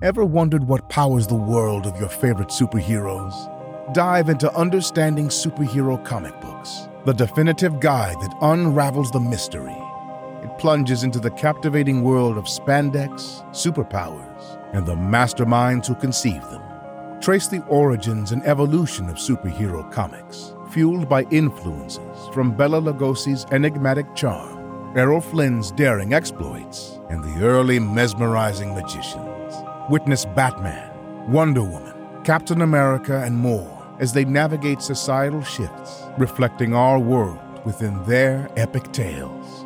Ever wondered what powers the world of your favorite superheroes? Dive into Understanding Superhero Comic Books, the definitive guide that unravels the mystery. It plunges into the captivating world of spandex, superpowers, and the masterminds who conceive them. Trace the origins and evolution of superhero comics, fueled by influences from Bela Lugosi's enigmatic charm, Errol Flynn's daring exploits, and the early mesmerizing magicians. Witness Batman, Wonder Woman, Captain America, and more as they navigate societal shifts, reflecting our world within their epic tales.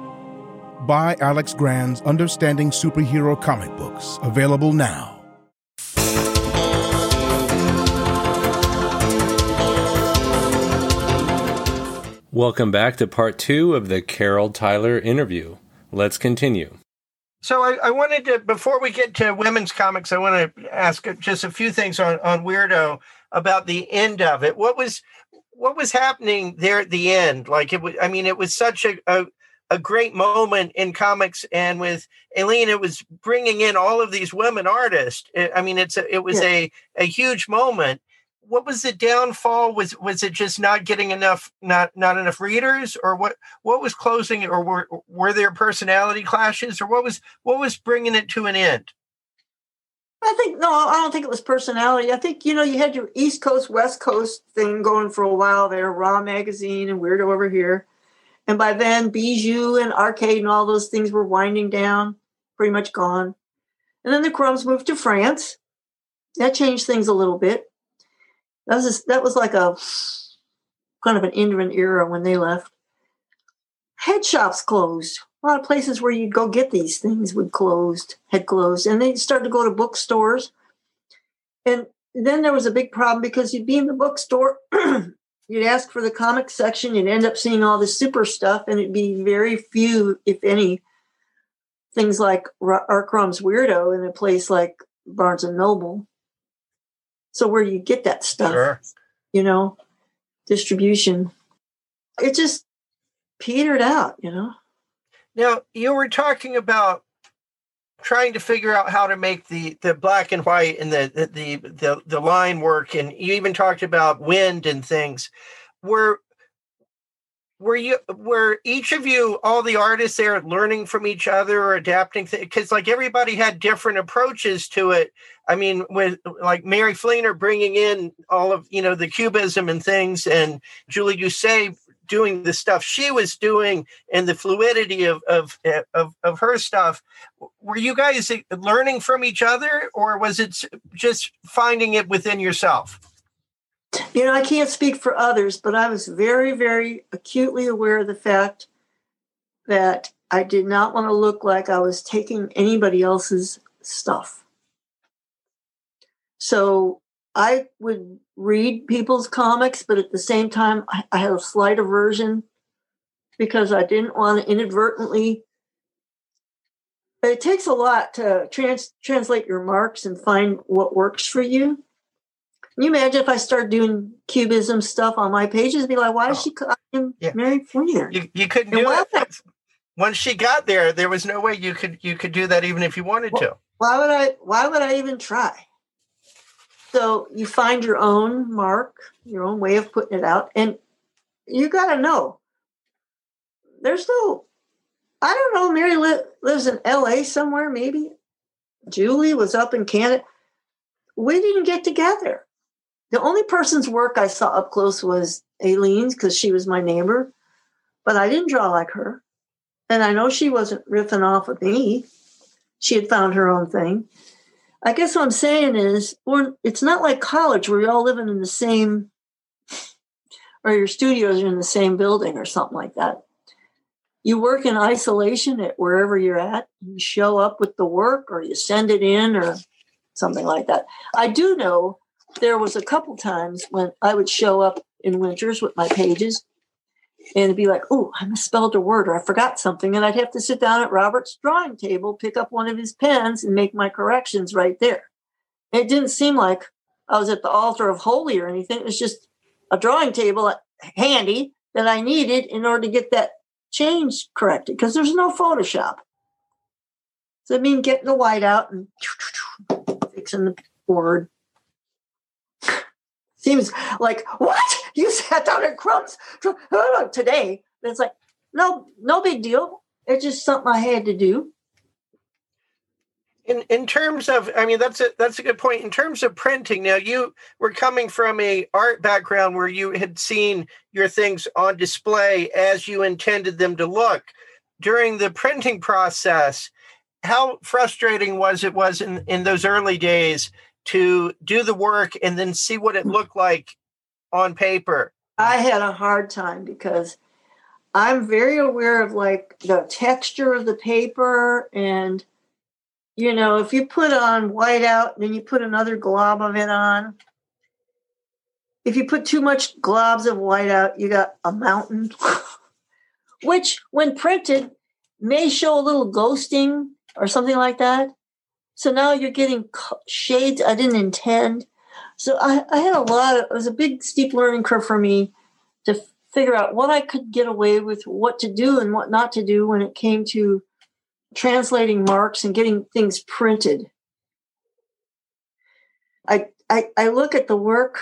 Buy Alex Grand's Understanding Superhero comic books, available now. Welcome back to part two of the Carol Tyler interview. Let's continue. So I, I, wanted to, before we get to Wimmen's Comix, I want to ask just a few things on, on Weirdo about the end of it. What was what was happening there at the end? Like it was, I mean, it was such a, a, a great moment in comics, and with Aline, it was bringing in all of these women artists. I mean, it's a, it was yeah. a a huge moment what was the downfall? Was was it just not getting enough not not enough readers, or what what was closing it, or were were there personality clashes, or what was what was bringing it to an end? I think no, I don't think it was personality. I think you know you had your East Coast West Coast thing going for a while there, Raw magazine and Weirdo over here, and by then Bijou and Arcade and all those things were winding down, pretty much gone. And then the Crumbs moved to France. That changed things a little bit that was just, that was like a kind of an end of an era when they left. Head shops closed. A lot of places where you'd go get these things would closed, had closed, and they started to go to bookstores. And then there was a big problem because you'd be in the bookstore, you'd ask for the comic section, you'd end up seeing all the super stuff, and it'd be very few, if any, things like R. Crumb's Weirdo in a place like Barnes and Noble. So where you get that stuff, sure. you know, distribution, it just petered out, you know. Now you were talking about trying to figure out how to make the the black and white and the the the, the line work, and you even talked about wind and things. Were were you were each of you all the artists there learning from each other or adapting because like everybody had different approaches to it. I mean with like mary fleener bringing in all of you know the cubism and things and julie doucet doing the stuff she was doing and the fluidity of of of, of her stuff. Were you guys eh, learning from each other or was it just finding it within yourself you know, I can't speak for others, but I was very, very acutely aware of the fact that I did not want to look like I was taking anybody else's stuff. So I would read people's comics, but at the same time, I had a slight aversion because I didn't want to inadvertently. It takes a lot to trans- translate your marks and find what works for you. Can you imagine if I start doing cubism stuff on my pages? Be like, why is oh, she copying yeah. Mary Fleener? You, you couldn't and do it. I, Once she got there, there was no way you could you could do that even if you wanted well, to. Why would I? Why would I even try? So you find your own mark, your own way of putting it out, and you got to know. There's no, I don't know. Mary li- lives in L.A. somewhere, maybe. Julie was up in Canada. We didn't get together. The only person's work I saw up close was Aline's because she was my neighbor, but I didn't draw like her. And I know she wasn't riffing off of me. She had found her own thing. I guess what I'm saying is, it's not like college where you're all living in the same, or your studios are in the same building or something like that. You work in isolation at wherever you're at. You show up with the work or you send it in or something like that. I do know there was a couple times when I would show up in winters with my pages and it'd be like, oh, I misspelled a word or I forgot something. And I'd have to sit down at Robert's drawing table, pick up one of his pens, and make my corrections right there. it didn't seem like I was at the altar of holy or anything. It was just a drawing table uh, handy that I needed in order to get that change corrected because there's no Photoshop. So I mean, getting the white out and fixing the board. Seems like what you sat down at Crumbs today. It's like no, no big deal. It's just something I had to do. In in terms of, I mean, that's a that's a good point. In terms of printing, now you were coming from a art background where you had seen your things on display as you intended them to look. During the printing process, how frustrating was it was in in those early days to do the work and then see what it looked like on paper? I had a hard time because I'm very aware of like the texture of the paper and you know, if you put on white out and then you put another glob of it on, if you put too much globs of white out, you got a mountain, which when printed may show a little ghosting or something like that. So now you're getting shades I didn't intend. So I, I had a lot of, it was a big steep learning curve for me to figure out what I could get away with, what to do and what not to do when it came to translating marks and getting things printed. I, I, I look at the work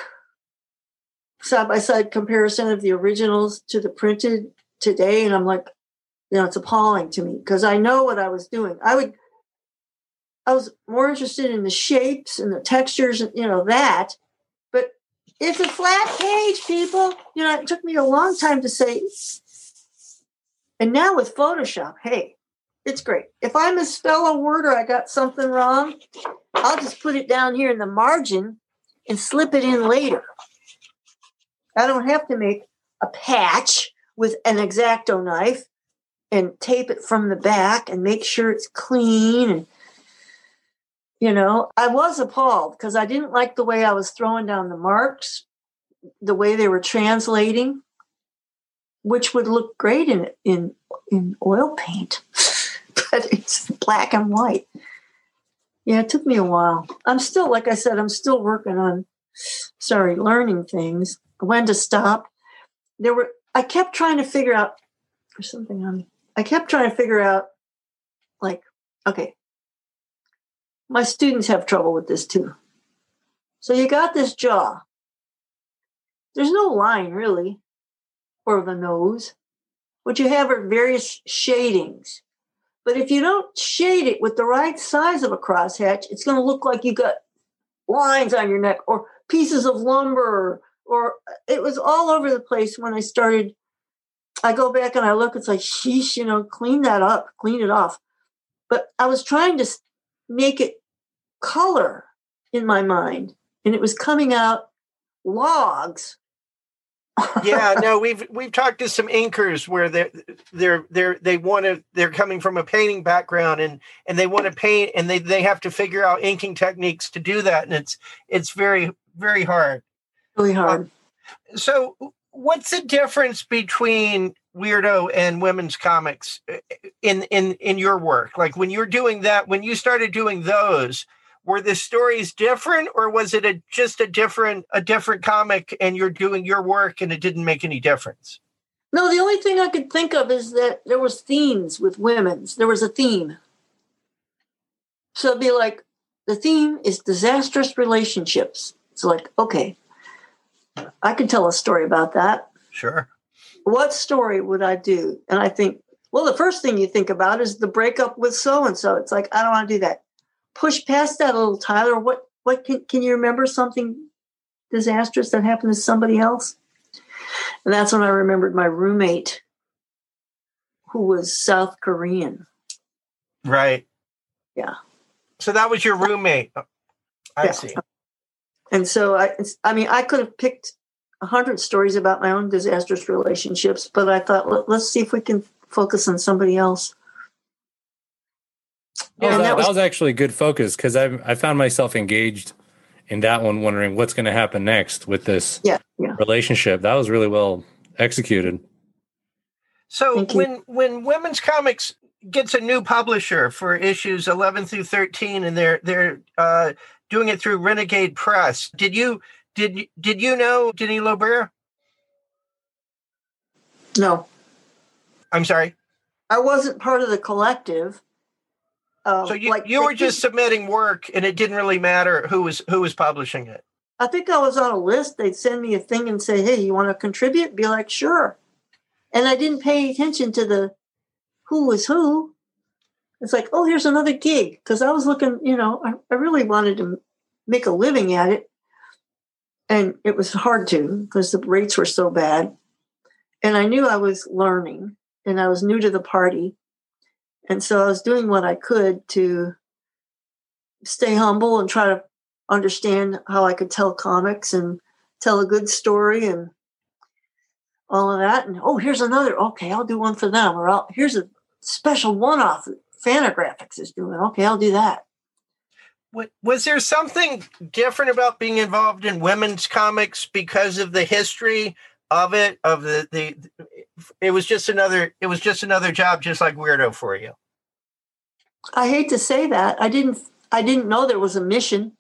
side by side comparison of the originals to the printed today, and I'm like, you know, it's appalling to me because I know what I was doing. I would, I was more interested in the shapes and the textures and you know that, but it's a flat page, people. You know, it took me a long time to say. And now with Photoshop, hey, it's great. If I misspell a word or I got something wrong, I'll just put it down here in the margin and slip it in later. I don't have to make a patch with an X-Acto knife and tape it from the back and make sure it's clean and you know i was appalled because i didn't like the way i was throwing down the marks the way they were translating which would look great in in in oil paint but it's black and white. Yeah it took me a while. I'm still like i said i'm still working on sorry learning things when to stop. There were i kept trying to figure out there's something on i kept trying to figure out like okay my students have trouble with this too. So you got this jaw. There's no line really, or the nose. What you have are various shadings. But if you don't shade it with the right size of a crosshatch, it's going to look like you got lines on your neck or pieces of lumber or uh, it was all over the place when I started. I go back and I look, it's like, sheesh, you know, clean that up, clean it off. But I was trying to make it color in my mind and it was coming out logs. Yeah no we've we've talked to some inkers where they're they're they're they want to they're coming from a painting background and and they want to paint and they they have to figure out inking techniques to do that and it's it's very very hard. Really hard. Um, so what's the difference between weirdo and Wimmen's Comix uh, in in in your work? Like when you're doing that when you started doing those were the stories different or was it a, just a different a different comic and you're doing your work and it didn't make any difference? No the only thing i could think of is that there was themes with women's. There was a theme. So it'd be like the theme is disastrous relationships. It's like okay i can tell a story about that. Sure. What story would i do? And i think well the first thing you think about is the breakup with so and so it's like i don't want to do that push past that a little, Tyler. What what can can you remember something disastrous that happened to somebody else? And that's when I remembered my roommate who was South Korean. Right. Yeah. So that was your roommate. Oh, I yeah. see. And so I I mean I could have picked a hundred stories about my own disastrous relationships, but I thought let, us see if we can focus on somebody else. Yeah, that, that, was, that was actually good focus because I I found myself engaged in that one, wondering what's going to happen next with this yeah, yeah. relationship. That was really well executed. So when when Wimmen's Comix gets a new publisher for issues 11 through 13 and they're they're uh, doing it through Renegade Press. Did you did did you know Deni Loubert? No. I'm sorry. I wasn't part of the collective Um, So you like you were just submitting work, and it didn't really matter who was who was publishing it. I think I was on a list. They'd send me a thing and say, "Hey, you want to contribute?" Be like, "Sure," and I didn't pay attention to the who was who. It's like, oh, here's another gig because I was looking. You know, I, I really wanted to make a living at it, and it was hard to because the rates were so bad. And I knew I was learning, and I was new to the party, and so I was doing what I could to stay humble and try to understand how I could tell comics and tell a good story and all of that. And oh, here's another. Okay, I'll do one for them. Or I'll, here's a special one-off. that Fantagraphics is doing. Okay, I'll do that. Wa- Was there something different about being involved in Wimmen's Comix because of the history of it? Of the the, it was just another. It was just another job, just like Weirdo for you. I hate to say that. I didn't. I didn't know there was a mission.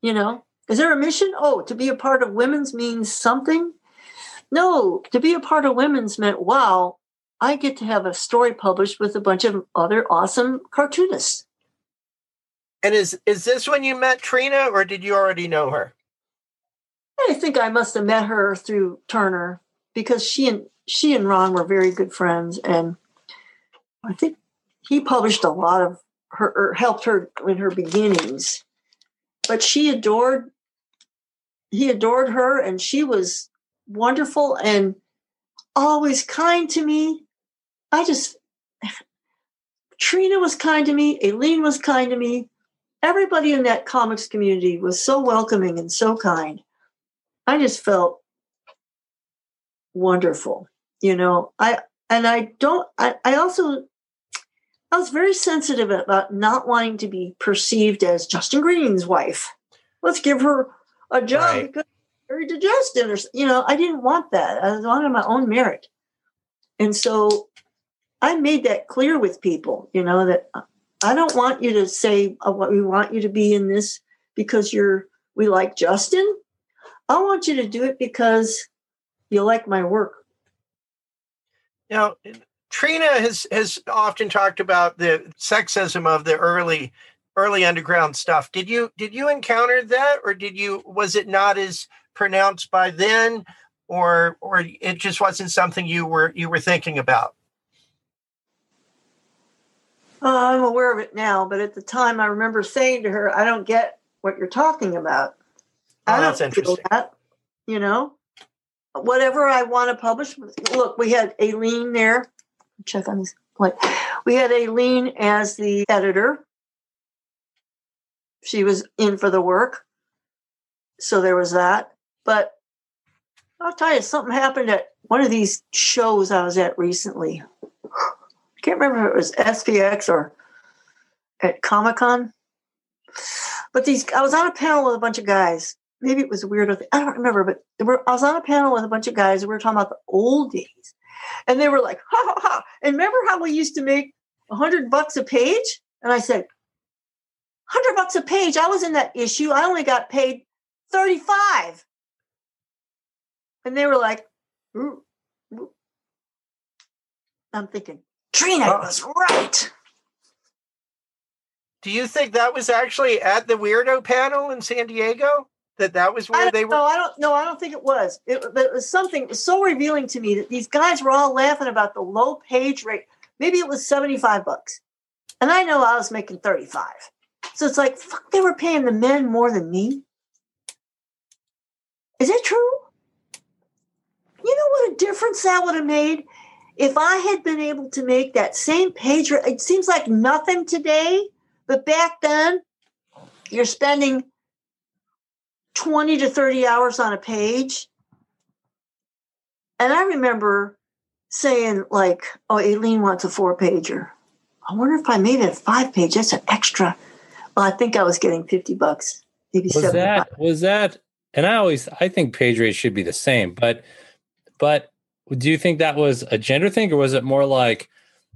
You know, is there a mission? Oh, to be a part of women's means something. No, to be a part of women's meant wow. I get to have a story published with a bunch of other awesome cartoonists. And is is this when you met Trina, or did you already know her? I think I must have met her through Turner because she and she and Ron were very good friends, and I think he published a lot of her or helped her in her beginnings. But she adored he adored her, and she was wonderful and always kind to me. I just Trina was kind to me, Aline was kind to me. Everybody in that comics community was so welcoming and so kind. I just felt wonderful. You know, I and I don't I, I also I was very sensitive about not wanting to be perceived as Justin Green's wife. Let's give her a job Right. because married to Justin or you know, I didn't want that. I wanted my own merit. And so I made that clear with people, you know, that I don't want you to say uh, what we want you to be in this because you're we like Justin. I want you to do it because you like my work. Now, Trina has has often talked about the sexism of the early early underground stuff. Did you did you encounter that, or did you was it not as pronounced by then, or or it just wasn't something you were you were thinking about? Uh, I'm aware of it now, but at the time I remember saying to her, I don't get what you're talking about. Oh, I that's don't feel that. You know, whatever I want to publish. Look, we had Aline there. Check on this. Like, we had Aline as the editor. She was in for the work, so there was that. But I'll tell you, something happened at one of these shows I was at recently. I can't remember if it was SPX or at Comic Con. But these, I was on a panel with a bunch of guys. Maybe it was a weirdo. I don't remember, but there were, I was on a panel with a bunch of guys. And we were talking about the old days, and they were like, "Ha ha ha!" And remember how we used to make a hundred bucks a page? And I said, hundred bucks a page. I was in that issue. I only got paid thirty-five. And they were like, "Ooh, ooh." I'm thinking, Trina Oh. was right. Do you think that was actually at the weirdo panel in San Diego? That that was where they were. No, I don't know. I don't think it was. It, but it was something. It was so revealing to me that these guys were all laughing about the low page rate. Maybe it was seventy-five bucks, and I know I was making thirty-five. So it's like, fuck, they were paying the men more than me. Is it true? You know what a difference that would have made if I had been able to make that same page. rate- It seems like nothing today, but back then, you're spending 20 to 30 hours on a page. And I remember saying, like, oh, Aline wants a four pager. I wonder if I made it a five page. That's an extra. Well, I think I was getting 50 bucks, maybe was 75. that was that and i always i think page rates should be the same but but do you think that was a gender thing or was it more like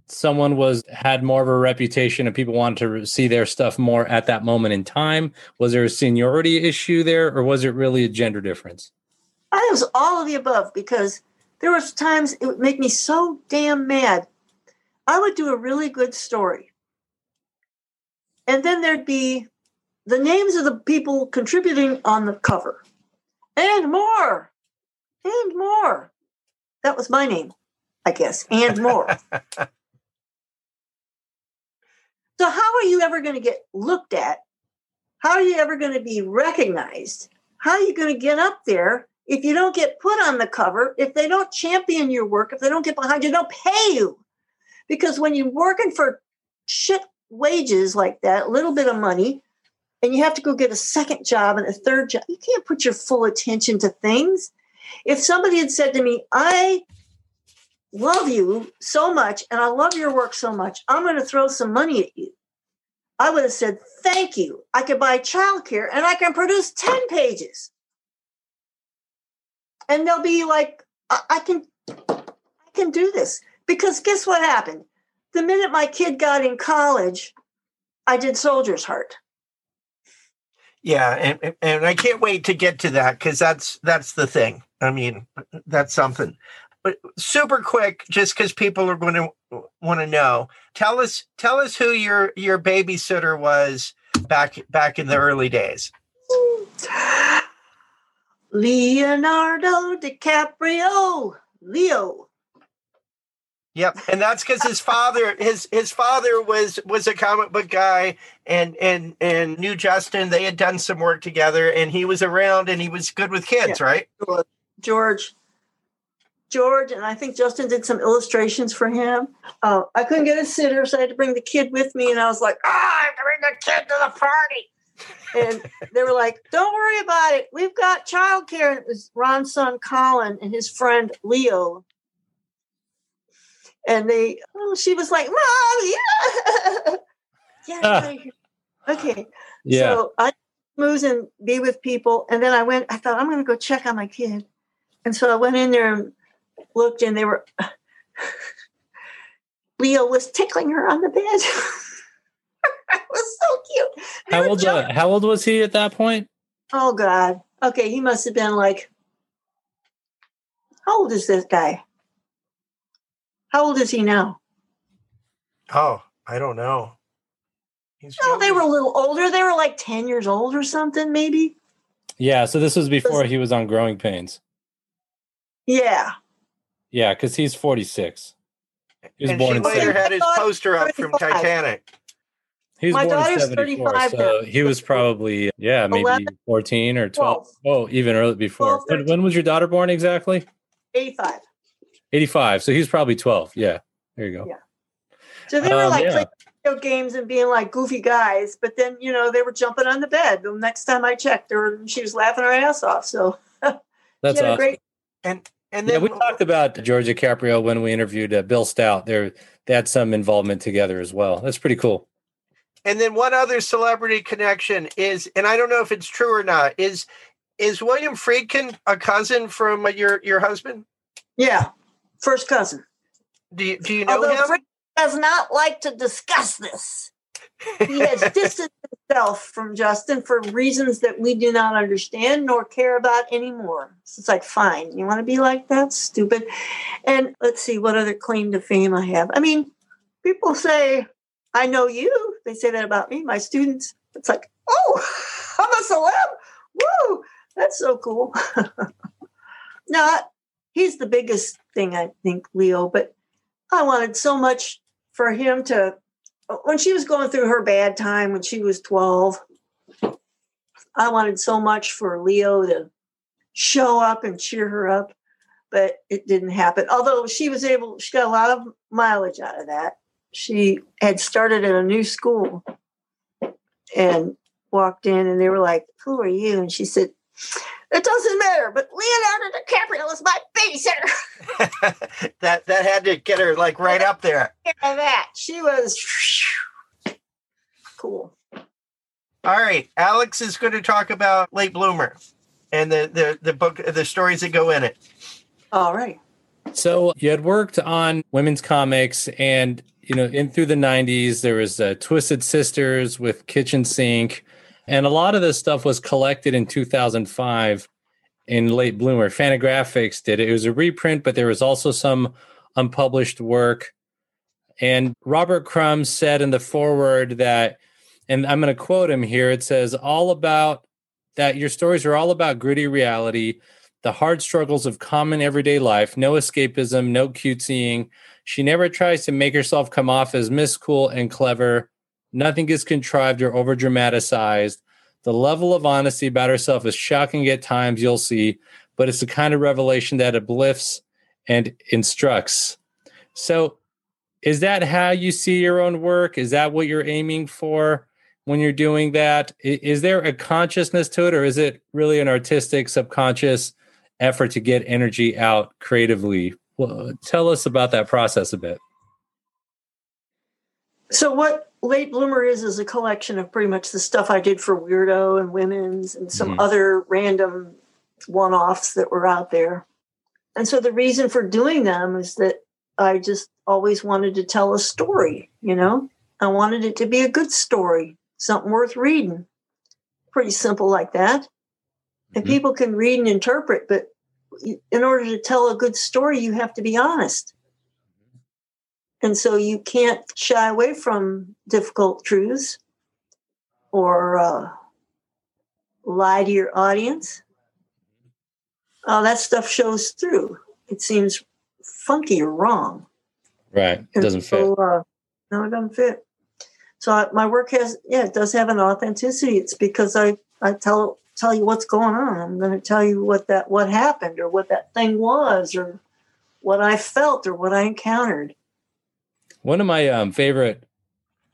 someone was had more of a reputation and people wanted to see their stuff more at that moment in time was there a seniority issue there or was it really a gender difference I it was all of the above because there was times it would make me so damn mad. I would do a really good story and then there'd be the names of the people contributing on the cover, and more, and more. That was my name, I guess, and more. so, how are you ever going to get looked at? How are you ever going to be recognized? How are you going to get up there if you don't get put on the cover? If they don't champion your work, if they don't get behind you, they don't pay you. Because when you're working for shit wages like that, a little bit of money, and you have to go get a second job and a third job, you can't put your full attention to things. If somebody had said to me, I love you so much and I love your work so much, I'm going to throw some money at you. I would have said, Thank you. I could buy childcare and I can produce 10 pages. And they'll be like, I, I can I can do this. Because guess what happened? The minute my kid got in college, I did soldier's heart. Yeah, and and I can't wait to get to that because that's that's the thing. I mean, that's something. But super quick, just because people are going to want to know. Tell us, tell us who your your babysitter was back back in the early days. Leonardo DiCaprio, Leo. Yep, and that's because his father his his father was was a comic book guy, and and and knew Justin. They had done some work together, and he was around, and he was good with kids, yeah. right? George, George, and I think Justin did some illustrations for him. Uh, I couldn't get a sitter, so I had to bring the kid with me, and I was like, "Ah, oh, I have to bring the kid to the party." and they were like, "Don't worry about it. We've got childcare." And it was Ron's son Colin and his friend Leo and they oh she was like mom yeah yeah okay yeah so i moves and be with people and then i went i thought i'm going to go check on my kid and so i went in there and looked and they were leo was tickling her on the bed it was so cute they how old uh, how old was he at that point oh god okay he must have been like how old is this guy how old is he now? Oh, I don't know. He's no, they were a little older. They were like 10 years old or something, maybe. Yeah, so this was before he was on Growing Pains. Yeah. Yeah, because he's 46. He was and born she later had his poster up from Titanic. He was My born in 74, so he was probably, yeah, maybe 11, 14 or 12. 12. Oh, even early before. 12, when, when was your daughter born exactly? 85. 85. So he's probably 12. Yeah. There you go. Yeah. So they were um, like yeah. playing video games and being like goofy guys, but then, you know, they were jumping on the bed. The next time I checked, her, she was laughing her ass off. So that's awesome. great. And, and then yeah, we talked about George DiCaprio when we interviewed uh, Bill Stout. There, they had some involvement together as well. That's pretty cool. And then one other celebrity connection is, and I don't know if it's true or not, is is William Friedkin a cousin from uh, your your husband? Yeah, first cousin. Do you, do you know Although him? Fred does not like to discuss this. He has distanced from Justin for reasons that we do not understand nor care about anymore. So it's like, fine, you want to be like that? Stupid. And let's see what other claim to fame I have. I mean, people say, I know you. They say that about me, my students. It's like, oh, I'm a celeb. Woo, that's so cool. no, he's the biggest thing, I think, Leo. But I wanted so much for him to, when she was going through her bad time when she was 12, I wanted so much for Leo to show up and cheer her up, but it didn't happen. Although she was able, she got a lot of mileage out of that. She had started at a new school and walked in, and they were like, Who are you? And she said, it doesn't matter, but Leonardo DiCaprio is my babysitter. that that had to get her like right up there. Yeah, that she was cool. All right, Alex is going to talk about Late Bloomer and the the the book the stories that go in it. All right. So you had worked on Wimmen's Comix, and you know, in through the '90s, there was uh, Twisted Sisters with Kitchen Sink. And a lot of this stuff was collected in 2005 in Late Bloomer. Fantagraphics did it. It was a reprint, but there was also some unpublished work. And Robert Crumb said in the foreword that and I'm going to quote him here. It says, All about that your stories are all about gritty reality, the hard struggles of common everyday life, no escapism, no cutesying. She never tries to make herself come off as Miss Cool and clever. Nothing is contrived or over dramatized. The level of honesty about herself is shocking at times, you'll see, but it's the kind of revelation that uplifts and instructs. So, is that how you see your own work? Is that what you're aiming for when you're doing that? Is there a consciousness to it, or is it really an artistic, subconscious effort to get energy out creatively? Well, tell us about that process a bit. So, what Late Bloomer is is a collection of pretty much the stuff I did for Weirdo and Women's and some mm-hmm. other random one offs that were out there. And so the reason for doing them is that I just always wanted to tell a story, you know? I wanted it to be a good story, something worth reading. Pretty simple like that. And mm-hmm. people can read and interpret, but in order to tell a good story, you have to be honest. And so you can't shy away from difficult truths or uh, lie to your audience. Uh, that stuff shows through. It seems funky or wrong. Right. It doesn't so, fit. Uh, no, it doesn't fit. So I, my work has, yeah, it does have an authenticity. It's because I, I tell tell you what's going on. I'm going to tell you what that what happened or what that thing was or what I felt or what I encountered. One of my um, favorite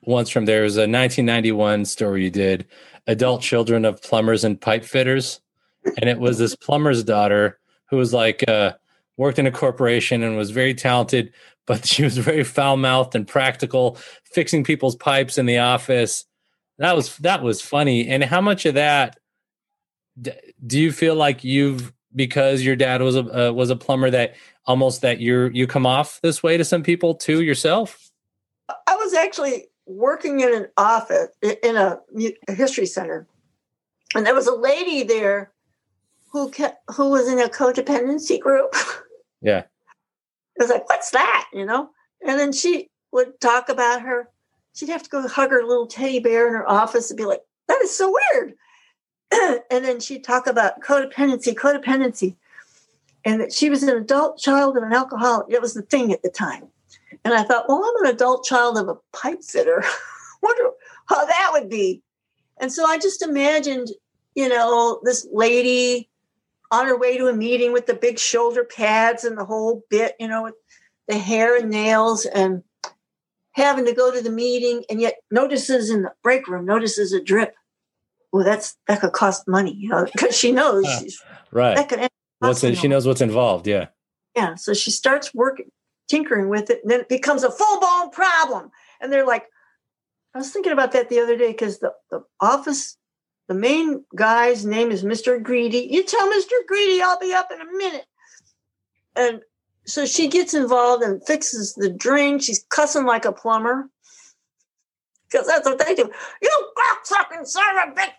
ones from there is a 1991 story you did, "Adult Children of Plumbers and Pipe Fitters," and it was this plumber's daughter who was like uh, worked in a corporation and was very talented, but she was very foul mouthed and practical, fixing people's pipes in the office. That was that was funny. And how much of that do you feel like you've because your dad was a uh, was a plumber that almost that you you come off this way to some people too yourself? I was actually working in an office in a, a history center, and there was a lady there who kept, who was in a codependency group. Yeah, it was like, what's that? You know, and then she would talk about her. She'd have to go hug her little teddy bear in her office and be like, "That is so weird." and then she'd talk about codependency, codependency, and that she was an adult child of an alcoholic. It was the thing at the time. And I thought, well, I'm an adult child of a pipe fitter. Wonder how that would be. And so I just imagined, you know, this lady on her way to a meeting with the big shoulder pads and the whole bit, you know, with the hair and nails and having to go to the meeting and yet notices in the break room, notices a drip well, that's that could cost money, you know, because she knows she's right. That could what's in, she knows what's involved. Yeah. Yeah. So she starts working, tinkering with it, and then it becomes a full blown problem. And they're like, I was thinking about that the other day because the, the office, the main guy's name is Mr. Greedy. You tell Mr. Greedy I'll be up in a minute. And so she gets involved and fixes the drain. She's cussing like a plumber because that's what they do. You cocksucking son of a bitch.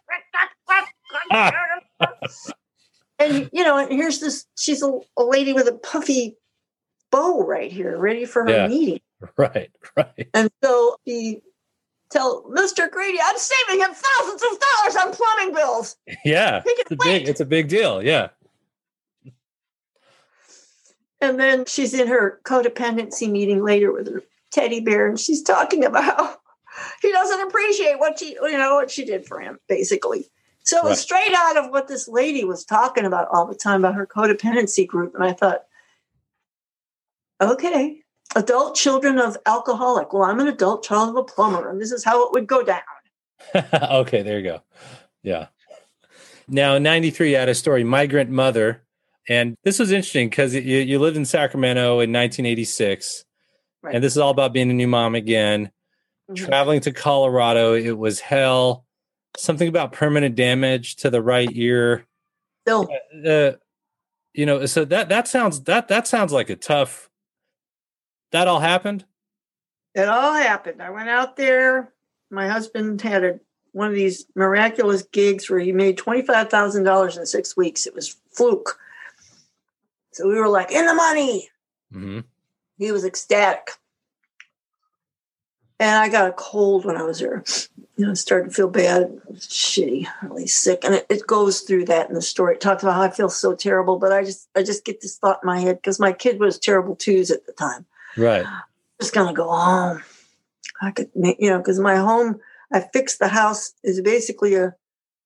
and, you know, and here's this she's a, a, lady with a puffy bow right here, ready for her yeah. meeting. Right, right. And so he tell Mr. Greedy, I'm saving him thousands of dollars on plumbing bills. Yeah. It's a, big, it's a big deal. Yeah. And then she's in her codependency meeting later with her teddy bear, and she's talking about he doesn't appreciate what she you know what she did for him basically so it was right. straight out of what this lady was talking about all the time about her codependency group and i thought okay adult children of alcoholic well i'm an adult child of a plumber and this is how it would go down okay there you go yeah now 93 had a story migrant mother and this was interesting because you, you lived in sacramento in 1986 right. and this is all about being a new mom again. Traveling to Colorado, it was hell. Something about permanent damage to the right ear. Uh, uh, you know, so that that sounds that that sounds like a tough. That all happened. It all happened. I went out there. My husband had a one of these miraculous gigs where he made twenty five thousand dollars in six weeks. It was fluke. So we were like in the money. Mm-hmm. He was ecstatic. And I got a cold when I was there. You know, I started to feel bad, shitty, really sick, and it, it goes through that in the story. It talks about how I feel so terrible, but I just I just get this thought in my head because my kid was terrible twos at the time. Right. Just gonna go home. I could, you know, because my home, I fixed the house is basically a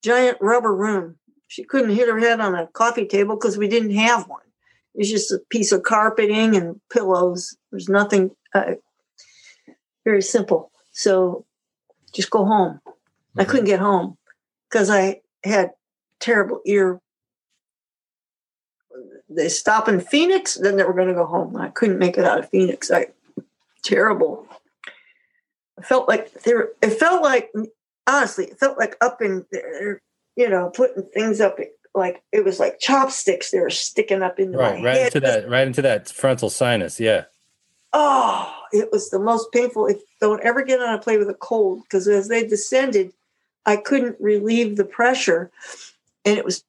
giant rubber room. She couldn't hit her head on a coffee table because we didn't have one. It's just a piece of carpeting and pillows. There's nothing. Uh, very simple. So just go home. I couldn't get home because I had terrible ear. They stop in Phoenix, then they were going to go home. I couldn't make it out of Phoenix. I terrible. I felt like there. It felt like honestly, it felt like up in there, you know, putting things up like it was like chopsticks. They were sticking up in right, my right head. into that, right into that frontal sinus. Yeah. Oh, it was the most painful. If don't ever get on a plane with a cold, because as they descended, I couldn't relieve the pressure, and it was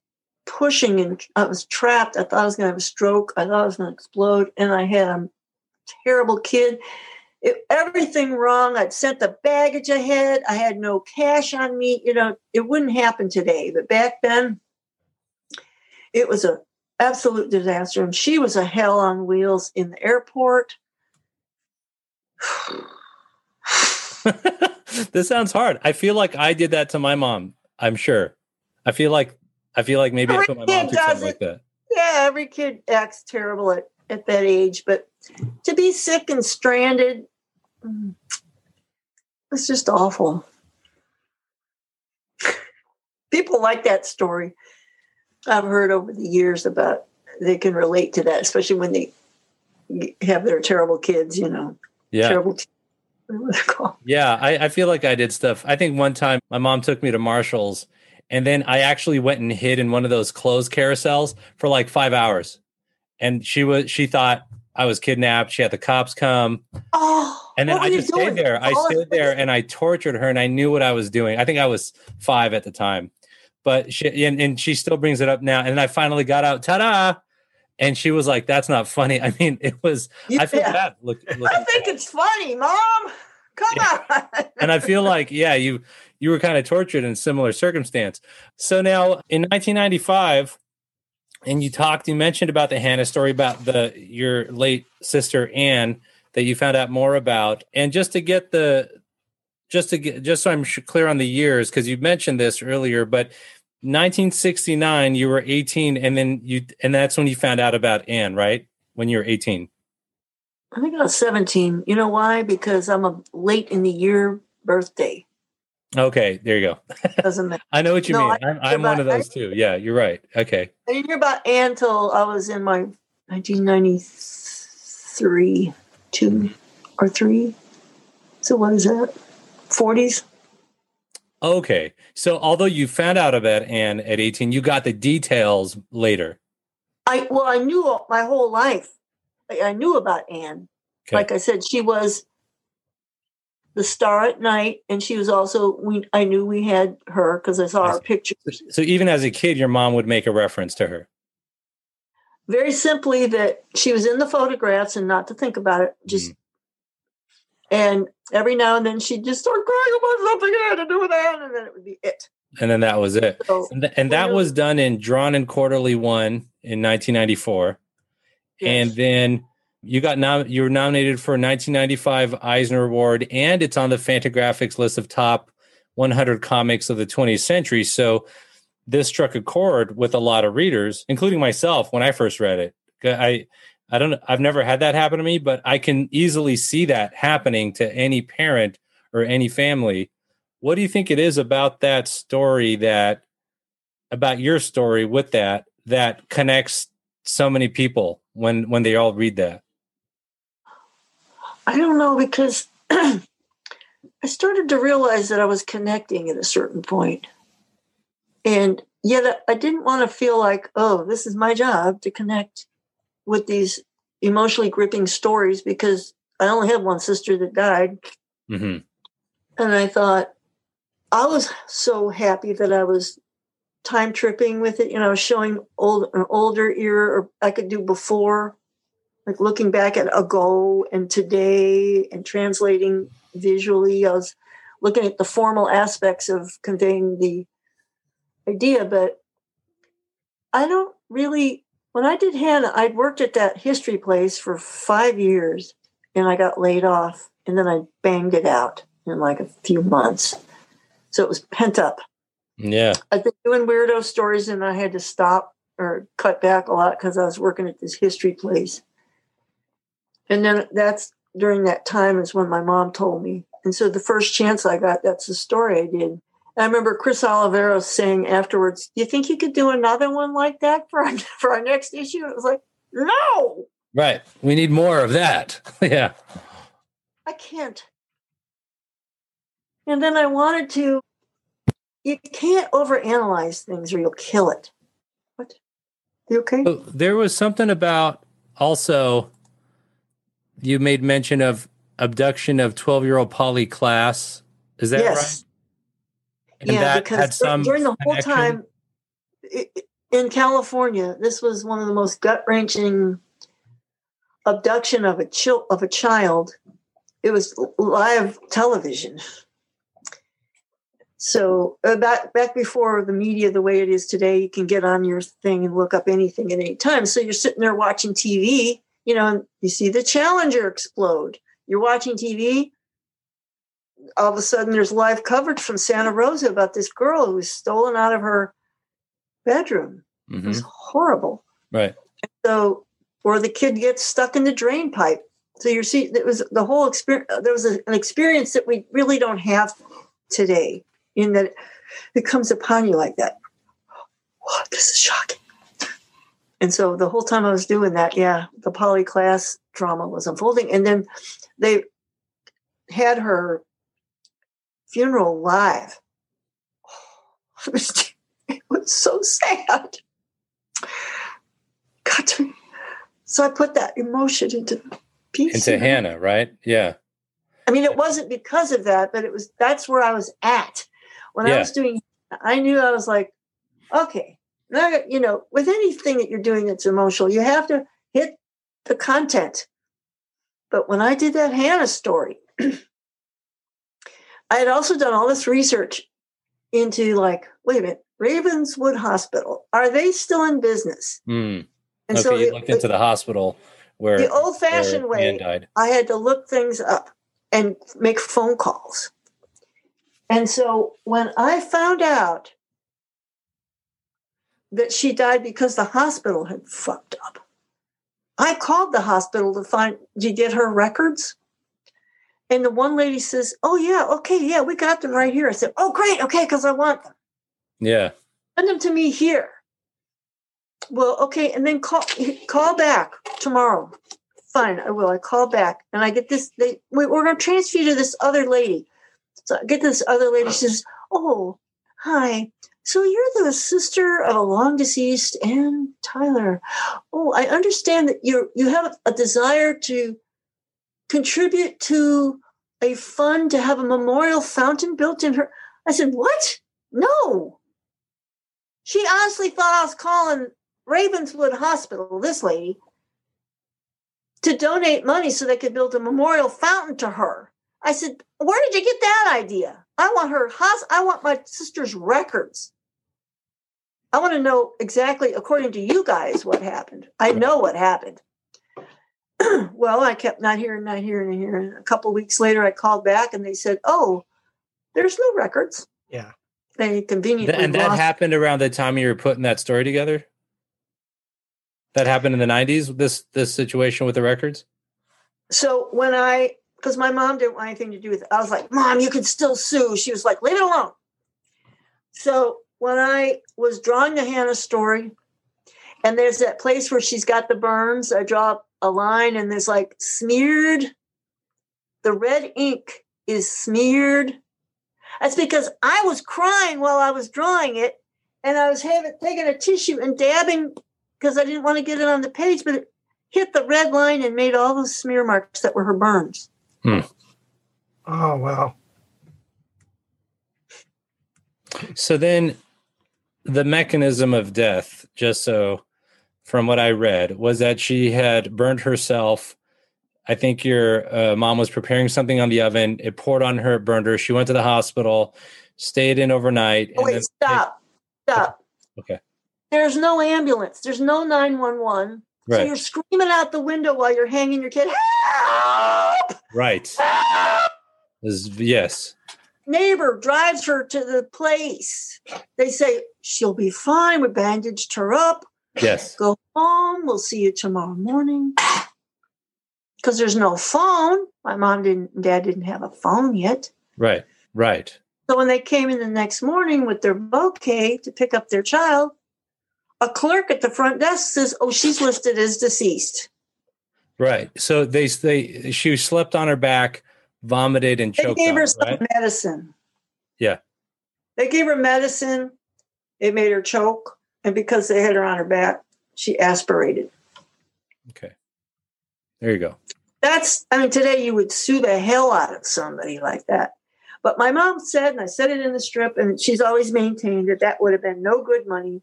pushing, and I was trapped. I thought I was going to have a stroke. I thought I was going to explode, and I had a terrible kid. It, everything wrong. I'd sent the baggage ahead. I had no cash on me. You know, it wouldn't happen today, but back then, it was a absolute disaster. And she was a hell on wheels in the airport. this sounds hard. I feel like I did that to my mom. I'm sure. I feel like I feel like maybe I put my mom through something like that. Yeah, every kid acts terrible at, at that age, but to be sick and stranded, mm, it's just awful. People like that story. I've heard over the years about they can relate to that, especially when they have their terrible kids, you know, Yeah. terrible. T- what are they called? Yeah, I, I feel like I did stuff. I think one time my mom took me to Marshall's and then I actually went and hid in one of those clothes carousels for like five hours. And she was she thought I was kidnapped. She had the cops come. Oh, And then I just stayed there. I stood there and I tortured her and I knew what I was doing. I think I was five at the time. But she and, and she still brings it up now. And I finally got out, ta-da. And she was like, that's not funny. I mean, it was I feel bad. Look, look I think it's funny, Mom. Come on. and I feel like, yeah, you you were kind of tortured in similar circumstance. So now in 1995, and you talked, you mentioned about the Hannah story about the your late sister Anne that you found out more about, and just to get the just to get just so I'm clear on the years because you mentioned this earlier, but 1969 you were 18, and then you and that's when you found out about Anne, right? When you were 18. I think I was 17. You know why? Because I'm a late in the year birthday. Okay, there you go. Doesn't matter. I know what you No, mean. I'm, I'm one of those too. Yeah, you're right. Okay. I didn't hear about Ann until I was in my 1993, two or three. So what is that? 40s? Okay. So although you found out about Anne at 18, you got the details later. I well, I knew all- my whole life. I, I knew about Anne. Okay. Like I said, she was the star at night, and she was also. We I knew we had her because I saw I her pictures. So even as a kid, your mom would make a reference to her. very simply that she was in the photographs and not to think about it just mm. and every now and then she'd just start crying about something I had to do with that and then it would be it And then that was it. so And, th- and that was done in Drawn and Quarterly 1 in 1994. And then you got nom- you were nominated for a 1995 Eisner Award, and it's on the Fantagraphics list of top 100 comics of the 20th century. So this struck a chord with a lot of readers, including myself when I first read it. I I don't I've never had that happen to me, but I can easily see that happening to any parent or any family. What do you think it is about that story that about your story with that that connects so many people when when they all read that? I don't know because I started to realize that I was connecting at a certain point. And yet I didn't want to feel like, oh, this is my job to connect with these emotionally gripping stories because I only had one sister that died. hmm And I thought, I was so happy that I was time tripping with it, you know, showing old an older era or I could do before, like looking back at ago and today and translating visually. I was looking at the formal aspects of conveying the idea, but I don't really. When I did Hannah, I'd worked at that history place for five years, and I got laid off, and then I banged it out in like a few months. So it was pent up. Yeah. I've been doing weirdo stories, and I had to stop or cut back a lot because I was working at this history place. And then that's during that time is when my mom told me. And so the first chance I got, that's the story I did. I remember Chris Oliveros saying afterwards, "Do you think you could do another one like that for our, for our next issue?" It was like, "No, Right. We need more of that. yeah. I can't." And then I wanted to. You can't overanalyze things, or you'll kill it. What? You okay? Oh, There was something about also you made mention of abduction of 12 year old Polly Klaas. Is that yes. right? And yeah, that because had some during the whole connection? time in California, this was one of the most gut wrenching abduction of a chil- of a child. It was live television. So uh, back back before the media the way it is today, you can get on your thing and look up anything at any time. So you're sitting there watching TV, you know, and you see the Challenger explode. You're watching TV. All of a sudden, there's live coverage from Santa Rosa about this girl who was stolen out of her bedroom. It Mhm. was horrible. Right. So, or the kid gets stuck in the drain pipe. So you see, it was the whole experience. There was a, an experience that we really don't have today, in that it comes upon you like that. Wow, this is shocking. And so the whole time I was doing that, yeah, the Polly Klaas drama was unfolding, and then they had her funeral live. It was, it was so sad. Got to, so I put that emotion into the piece. Into? Hannah, right? Yeah. I mean, it wasn't because of that, but it was that's where I was at when I was doing. I knew I was like, okay, now you know, with anything that you're doing that's emotional, you have to hit the content. But when I did that Hannah story, I had also done all this research into like, wait a minute, Ravenswood Hospital, are they still in business? Mm. And okay, so you looked into the hospital where the old fashioned way, died. I had to look things up and make phone calls. And so when I found out that she died because the hospital had fucked up, I called the hospital to find, did you get her records? And the one lady says, Oh, yeah, okay, yeah, we got them right here. I said, Oh, great, okay, because I want them. Yeah. Send them to me here. Well, okay, and then call call back tomorrow. Fine, I will. I call back, and I get this. They we, we're going to transfer you to this other lady. So I get this other lady. She says, "Oh, hi. So you're the sister of a long deceased Ann Tyler. Oh, I understand that you're you have a desire to contribute to a fund to have a memorial fountain built in her." I said, "What? No." She honestly thought I was calling Ravenswood Hospital, this lady, to donate money so they could build a memorial fountain to her. I said, "Where did you get that idea? I want her. I want my sister's records. I want to know exactly, according to you guys, what happened. I know what happened." well, I kept not hearing, not hearing, not hearing. A couple weeks later, I called back and they said, "Oh, there's no records." Yeah. They conveniently and that lost happened around the time you were putting that story together. That happened in the '90s. This this situation with the records. so when I, because my mom didn't want anything to do with it, I was like, Mom, you can still sue. She was like, Leave it alone. So when I was drawing the Hannah story, and there's that place where she's got the burns, I draw a line and there's like smeared, the red ink is smeared. That's because I was crying while I was drawing it, and I was having taking a tissue and dabbing because I didn't want to get it on the page, but it hit the red line and made all those smear marks that were her burns. Hmm. Oh wow. So then, the mechanism of death, just so from what I read, was that she had burned herself I think your uh, mom was preparing something on the oven. It poured on her, it burned her. She went to the hospital, stayed in overnight. Oh, wait, stop, stop. Okay. There's no ambulance. There's no 911. Right. So you're screaming out the window while you're hanging your kid. Help! Right. Help! Is- yes. Neighbor drives her to the place. They say she'll be fine. We bandaged her up. Yes. Go home. We'll see you tomorrow morning. Because there's no phone. My mom didn't, dad didn't have a phone yet. Right. Right. So when they came in the next morning with their bouquet to pick up their child, a clerk at the front desk says, "Oh, she's listed as deceased." Right. So they they she slept on her back, vomited and choked. They gave her it, some right? medicine. Yeah. They gave her medicine. It made her choke, and because they had her on her back, she aspirated. Okay. There you go. That's, I mean, today you would sue the hell out of somebody like that. But my mom said, and I said it in the strip, and she's always maintained that that would have been no good money.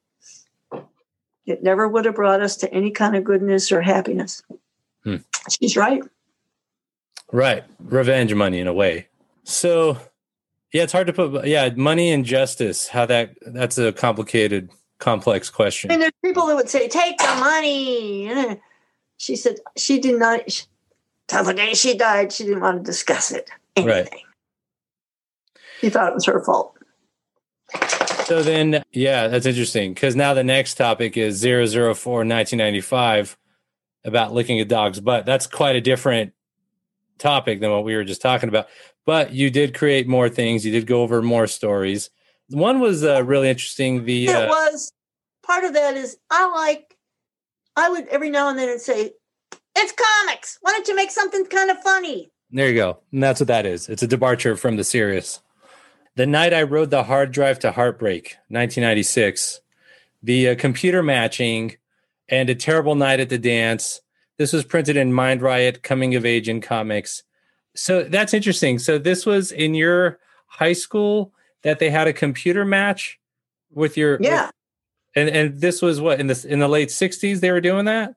It never would have brought us to any kind of goodness or happiness. Hmm. She's right. Right. Revenge money in a way. So yeah, it's hard to put yeah, money and justice, how that that's a complicated, complex question. And there's people that would say, "Take the money." She said she did not. She, till the day she died, she didn't want to discuss it. Right. Anything. She thought it was her fault. So then yeah, that's interesting. Because now the next topic is 004 1995 about licking a dog's butt. That's quite a different topic than what we were just talking about. But you did create more things. You did go over more stories. One was uh, really interesting. The it uh, was part of that is I like I would every now and then say, It's comics. Why don't you make something kind of funny? There you go. And that's what that is. It's a departure from the serious. The night I rode the hard drive to heartbreak, 1996. The uh, computer matching and a terrible night at the dance. This was printed in Mind Riot Coming of Age in Comics. So that's interesting. So this was in your high school that they had a computer match with your Yeah. with- and and this was what in the in the late 60s they were doing that?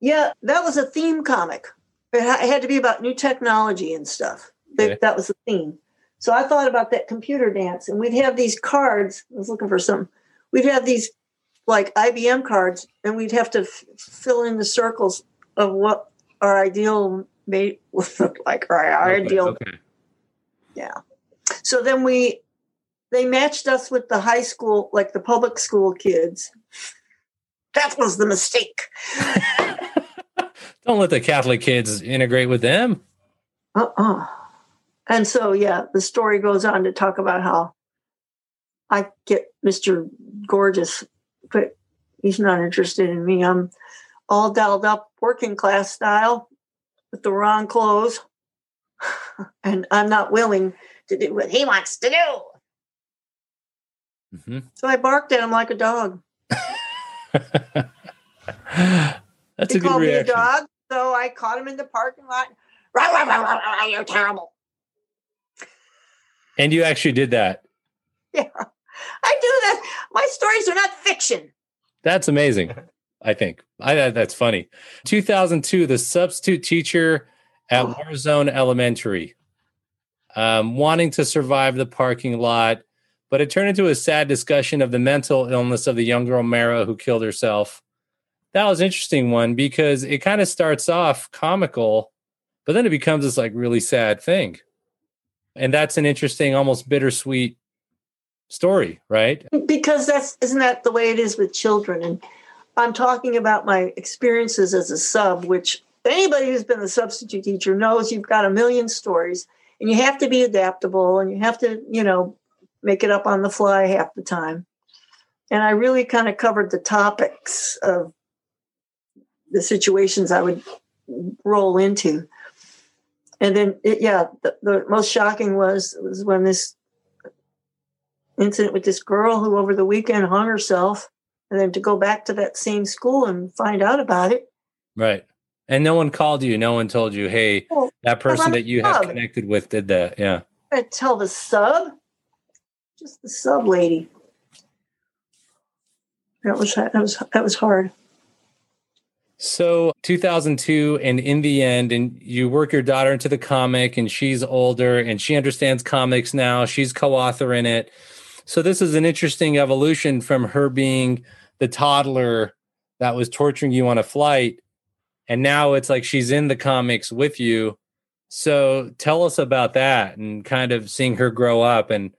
Yeah, that was a theme comic. It, had to be about new technology and stuff. That, Okay. that was the theme. So I thought about that computer dance, and we'd have these cards. I was looking for some. We'd have these like IBM cards, and we'd have to f- fill in the circles of what our ideal mate would look like, or our Okay, ideal okay. So then we they matched us with the high school, like the public school kids. That was the mistake. Don't let the Catholic kids integrate with them. Uh-uh. And so yeah, the story goes on to talk about how I get Mr. Gorgeous, but he's not interested in me. I'm all dialed up working class style with the wrong clothes. and I'm not willing to do what he wants to do. Hmm So I barked at him like a dog. That's he a good called me a dog, so I caught him in the parking lot. Rah, rah, rah, you're terrible. And you actually did that. Yeah, I do that. My stories are not fiction. That's amazing. I think I that's funny. 2002, the substitute teacher at Oh. Warzone Elementary, um, wanting to survive the parking lot, but it turned into a sad discussion of the mental illness of the young girl Mara who killed herself. That was an interesting one because it kind of starts off comical, but then it becomes this like really sad thing, and that's an interesting, almost bittersweet story, right? because that's isn't that the way it is with children and i'm talking about my experiences as a sub which anybody who's been a substitute teacher knows you've got a million stories and you have to be adaptable and you have to you know make it up on the fly half the time and i really kind of covered the topics of the situations i would roll into and then it, yeah the, the most shocking was was when this incident with this girl who over the weekend hung herself and then to go back to that same school and find out about it Right. And no one called you. No one told you, hey, Well, that person that you have connected with did that. Yeah. i tell the sub just the sub lady that was that was that was hard So 2002, and in the end, and you work your daughter into the comic, and she's older and she understands comics now. She's co-author in it. So this is an interesting evolution from her being the toddler that was torturing you on a flight, and now it's like she's in the comics with you. So tell us about that and kind of seeing her grow up and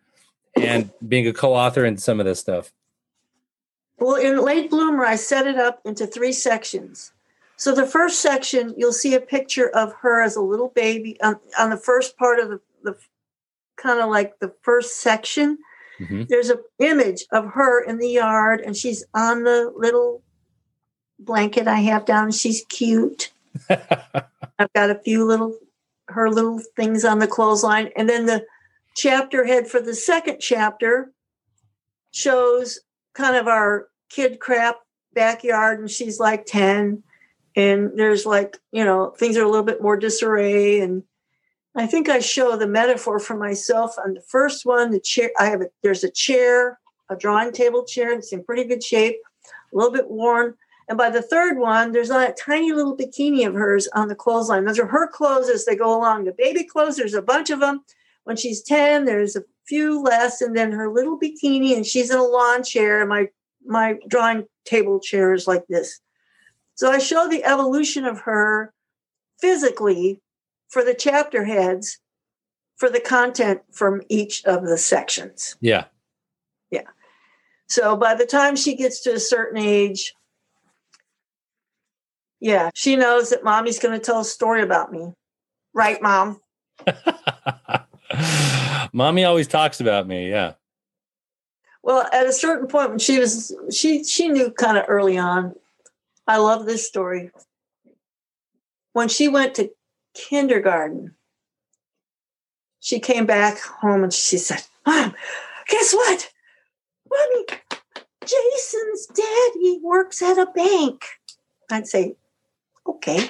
and being a co-author in some of this stuff. Well, in Late Bloomer, I set it up into three sections. So the first section, you'll see a picture of her as a little baby on, on the first part of the, the kind of like the first section. Mm-hmm. There's an image of her in the yard, and she's on the little blanket I have down. She's cute. I've got a few little her little things on the clothesline, and then the chapter head for the second chapter shows kind of our kid crap backyard, and she's like ten and there's like you know things are a little bit more disarray. And i think i show the metaphor for myself on the first one the chair i have a there's a chair a drawing table chair it's in pretty good shape a little bit worn. And by the third one there's a tiny little bikini of hers on the clothesline. Those are her clothes as they go along. The baby clothes there's a bunch of them when she's 10 there's a few less and then her little bikini and she's in a lawn chair and my my drawing table chair is like this so I show the evolution of her physically for the chapter heads for the content from each of the sections. Yeah. Yeah. So by the time she gets to a certain age, yeah, she knows that mommy's going to tell a story about me. Right, mom? Mommy always talks about me. Yeah. Well, at a certain point when she was, she she knew kind of early on I love this story. When she went to kindergarten, she came back home and she said, Mom, guess what? Mommy, Jason's daddy works at a bank. I'd say, okay.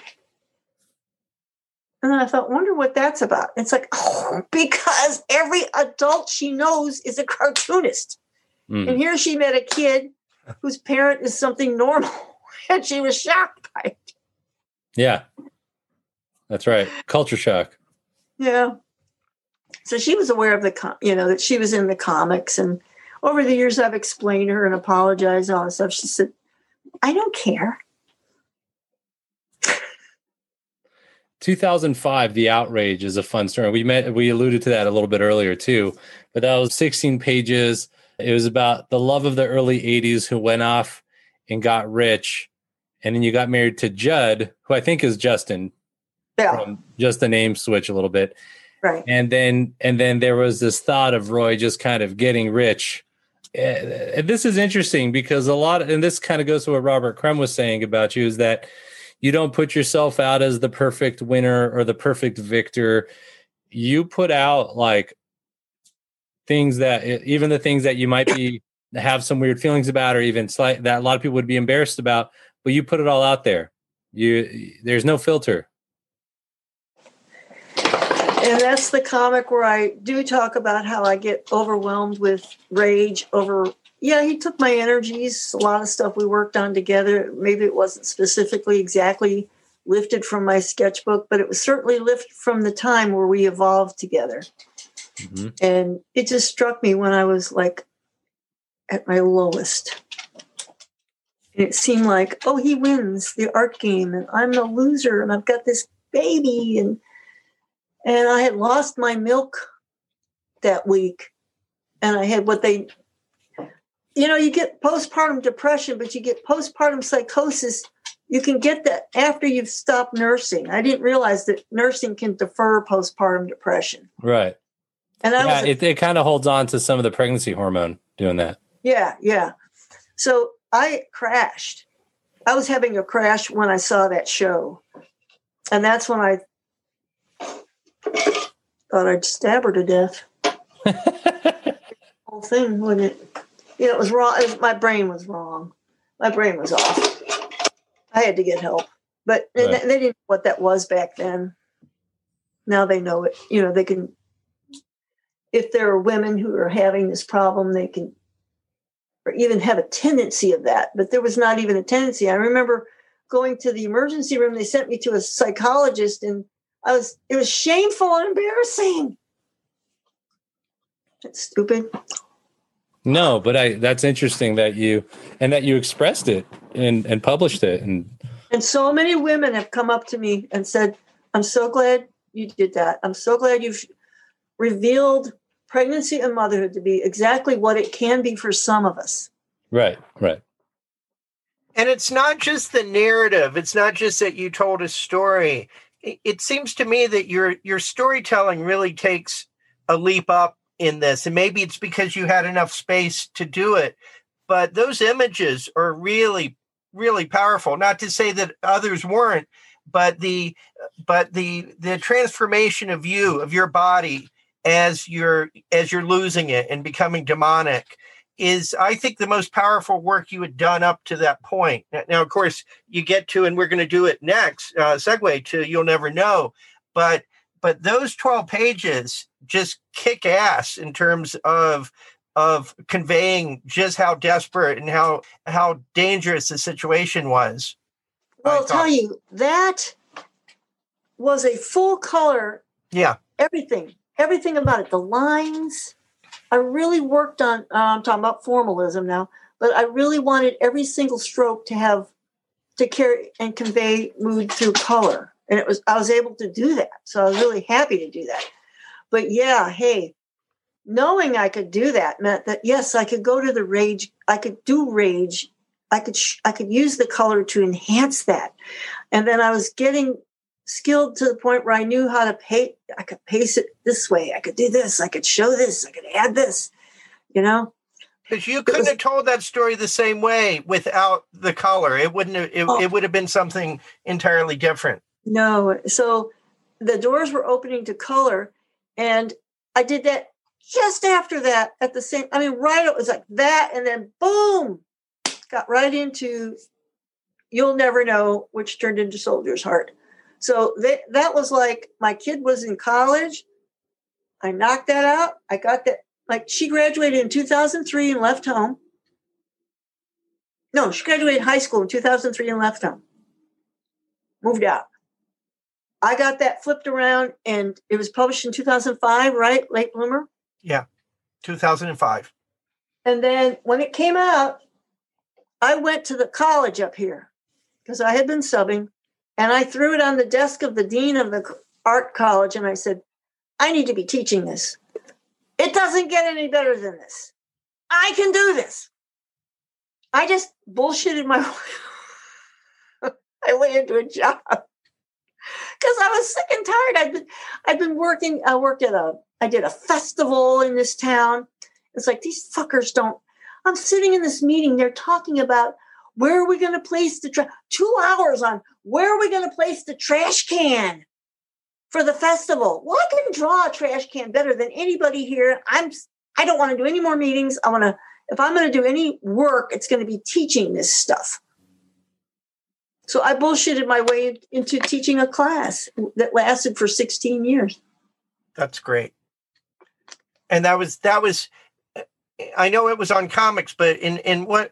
And then I thought, wonder what that's about. It's like, oh, because every adult she knows is a cartoonist. Mm. And here she met a kid whose parent is something normal. and she was shocked by it. Yeah. That's right. Culture shock. Yeah. So she was aware of the, com- you know, that she was in the comics. And over the years, I've explained her and apologized and all this stuff. She said, I don't care. 2005 the outrage is a fun story we met we alluded to that a little bit earlier too but that was 16 pages it was about the love of the early 80s who went off and got rich, and then you got married to Judd, who I think is Justin. Yeah. just the name switch a little bit. Right. And then and then there was this thought of Roy just kind of getting rich. And this is interesting because a lot of, and this kind of goes to what Robert Crumb was saying about you is that you don't put yourself out as the perfect winner or the perfect victor. You put out like things that even the things that you might be have some weird feelings about or even slight that a lot of people would be embarrassed about but you put it all out there you there's no filter and that's the comic where i do talk about how i get overwhelmed with rage over yeah he took my energies a lot of stuff we worked on together maybe it wasn't specifically exactly lifted from my sketchbook but it was certainly lifted from the time where we evolved together mm-hmm. and it just struck me when i was like at my lowest. And it seemed like, oh, he wins the art game, and I'm the loser, and I've got this baby, and and I had lost my milk that week, and I had what they, you know, you get postpartum depression, but you get postpartum psychosis. You can get that after you've stopped nursing. I didn't realize that nursing can defer postpartum depression. Right. And I yeah, was, it, it kind of holds on to some of the pregnancy hormone doing that. Yeah, yeah. So I crashed. I was having a crash when I saw that show. And that's when I thought I'd stab her to death. whole thing, wouldn't it? You know, it was wrong. It was, my brain was wrong. My brain was off. I had to get help. But right. they, they didn't know what that was back then. Now they know it. You know, they can, if there are women who are having this problem, they can or even have a tendency of that, but there was not even a tendency. I remember going to the emergency room. They sent me to a psychologist, and I was it was shameful and embarrassing. That's stupid. No, but I that's interesting that you and that you expressed it and and published it and And so many women have come up to me and said, "I'm so glad you did that. I'm so glad you've revealed pregnancy and motherhood to be exactly what it can be for some of us." right, right. And it's not just the narrative. It's not just that you told a story. It, it seems to me that your your storytelling really takes a leap up in this. And maybe it's because you had enough space to do it. But those images are really, really powerful. Not to say that others weren't, but the but the the transformation of you, of your body as you're as you're losing it and becoming demonic is I think the most powerful work you had done up to that point. Now, of course, you get to, and we're going to do it next. Uh, segue to "You'll Never Know," but but those twelve pages just kick ass in terms of of conveying just how desperate and how how dangerous the situation was. Well, I'll tell you that was a full color. Yeah, everything, everything about it, the lines I really worked on. Uh, I'm talking about formalism now, but I really wanted every single stroke to have to carry and convey mood through color, and it was I was able to do that. So I was really happy to do that. But yeah, hey, knowing I could do that meant that yes, I could go to the rage. I could do rage. I could sh- I could use the color to enhance that, and then I was getting skilled to the point where I knew how to pay. I could pace it this way. I could do this. I could show this. I could add this. You know, because you couldn't was, have told that story the same way without the color. It wouldn't. Have, it, oh, it would have been something entirely different. No. So the doors were opening to color, and I did that just after that. At the same, I mean, right. It was like that, and then boom, got right into. You'll never know, which turned into Soldier's Heart. So they, that was like my kid was in college. I knocked that out. I got that. Like she graduated in 2003 and left home. No, she graduated high school in 2003 and left home. Moved out. I got that flipped around and it was published in 2005, right? Late bloomer? Yeah, 2005. And then when it came out, I went to the college up here because I had been subbing and I threw it on the desk of the dean of the art college and I said, I need to be teaching this. It doesn't get any better than this. I can do this. I just bullshitted my my way into a job because I was sick and tired. I've been I've been working. I worked at a I did a festival in this town. It's like these fuckers don't. I'm sitting in this meeting. They're talking about where are we going to place the trash? Two hours on where are we going to place the trash can for the festival? Well, I can draw a trash can better than anybody here. I'm. I don't want to do any more meetings. I want to. If I'm going to do any work, it's going to be teaching this stuff. So I bullshitted my way into teaching a class that lasted for 16 years. That's great. And that was that was I know it was on comics, but in in what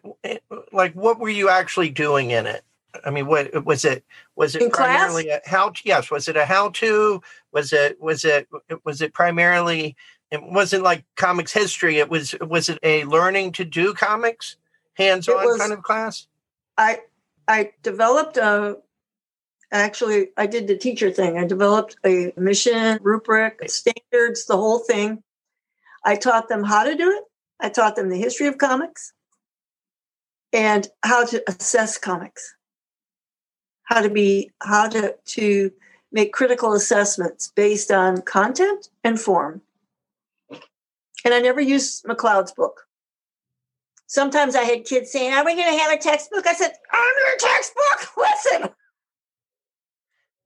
like what were you actually doing in it? I mean, what was it? Was it in primarily class? a how? To, yes, was it a how to? Was it was it was it primarily? It wasn't like comics history. It was was it a learning to do comics, hands on kind of class? I I developed a. Actually, I did the teacher thing. I developed a mission, rubric, standards, the whole thing. I taught them how to do it. I taught them the history of comics and how to assess comics, how to be, how to, to make critical assessments based on content and form. And I never used McCloud's book. Sometimes I had kids saying, Are we going to have a textbook? I said, I'm your textbook. Listen.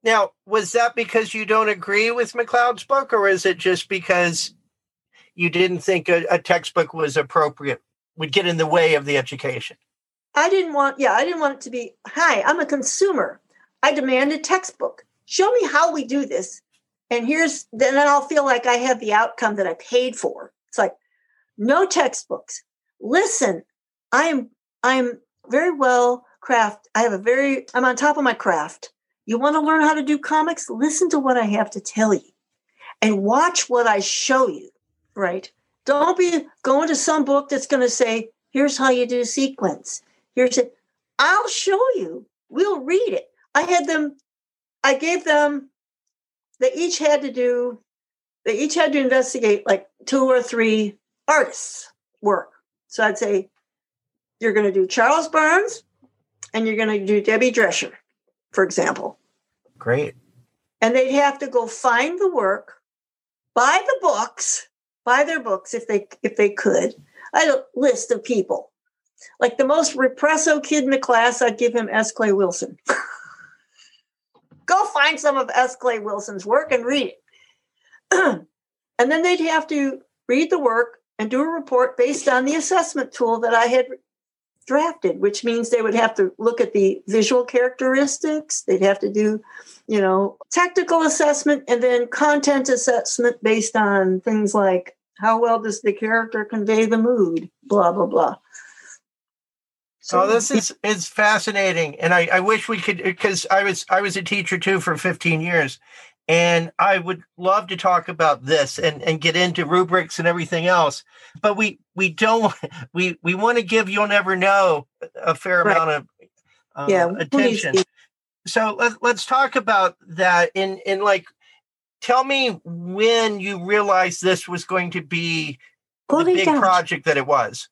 Now, was that because you don't agree with McCloud's book, or is it just because you didn't think a, a textbook was appropriate, would get in the way of the education? I didn't want, yeah, I didn't want it to be, hi, I'm a consumer. I demand a textbook. Show me how we do this. And here's, then I'll feel like I have the outcome that I paid for. It's like, no textbooks. Listen, I'm, I'm very well craft. I have a very, I'm on top of my craft. You want to learn how to do comics? Listen to what I have to tell you and watch what I show you, right? Don't be going to some book that's going to say, here's how you do sequence. Here's it. I'll show you. We'll read it. I had them, I gave them, they each had to do, they each had to investigate like two or three artists' work. So I'd say, you're going to do Charles Burns and you're going to do Debbie Drechsler, for example. Great. And they'd have to go find the work, buy the books, buy their books if they if they could. I had a list of people. Like the most represso kid in the class, I'd give him S. Clay Wilson. go find some of S. Clay Wilson's work and read it. and then they'd have to read the work and do a report based on the assessment tool that I had drafted, which means they would have to look at the visual characteristics. They'd have to do, you know, technical assessment and then content assessment based on things like how well does the character convey the mood, blah, blah, blah. So oh, this is is fascinating, and I, I wish we could because I was I was a teacher too for 15 years, and I would love to talk about this and, and get into rubrics and everything else. But we we don't we we want to give you'll never know a fair right. amount of uh, yeah, attention. Please. So let's let's talk about that in in like tell me when you realized this was going to be the big gosh. project that it was.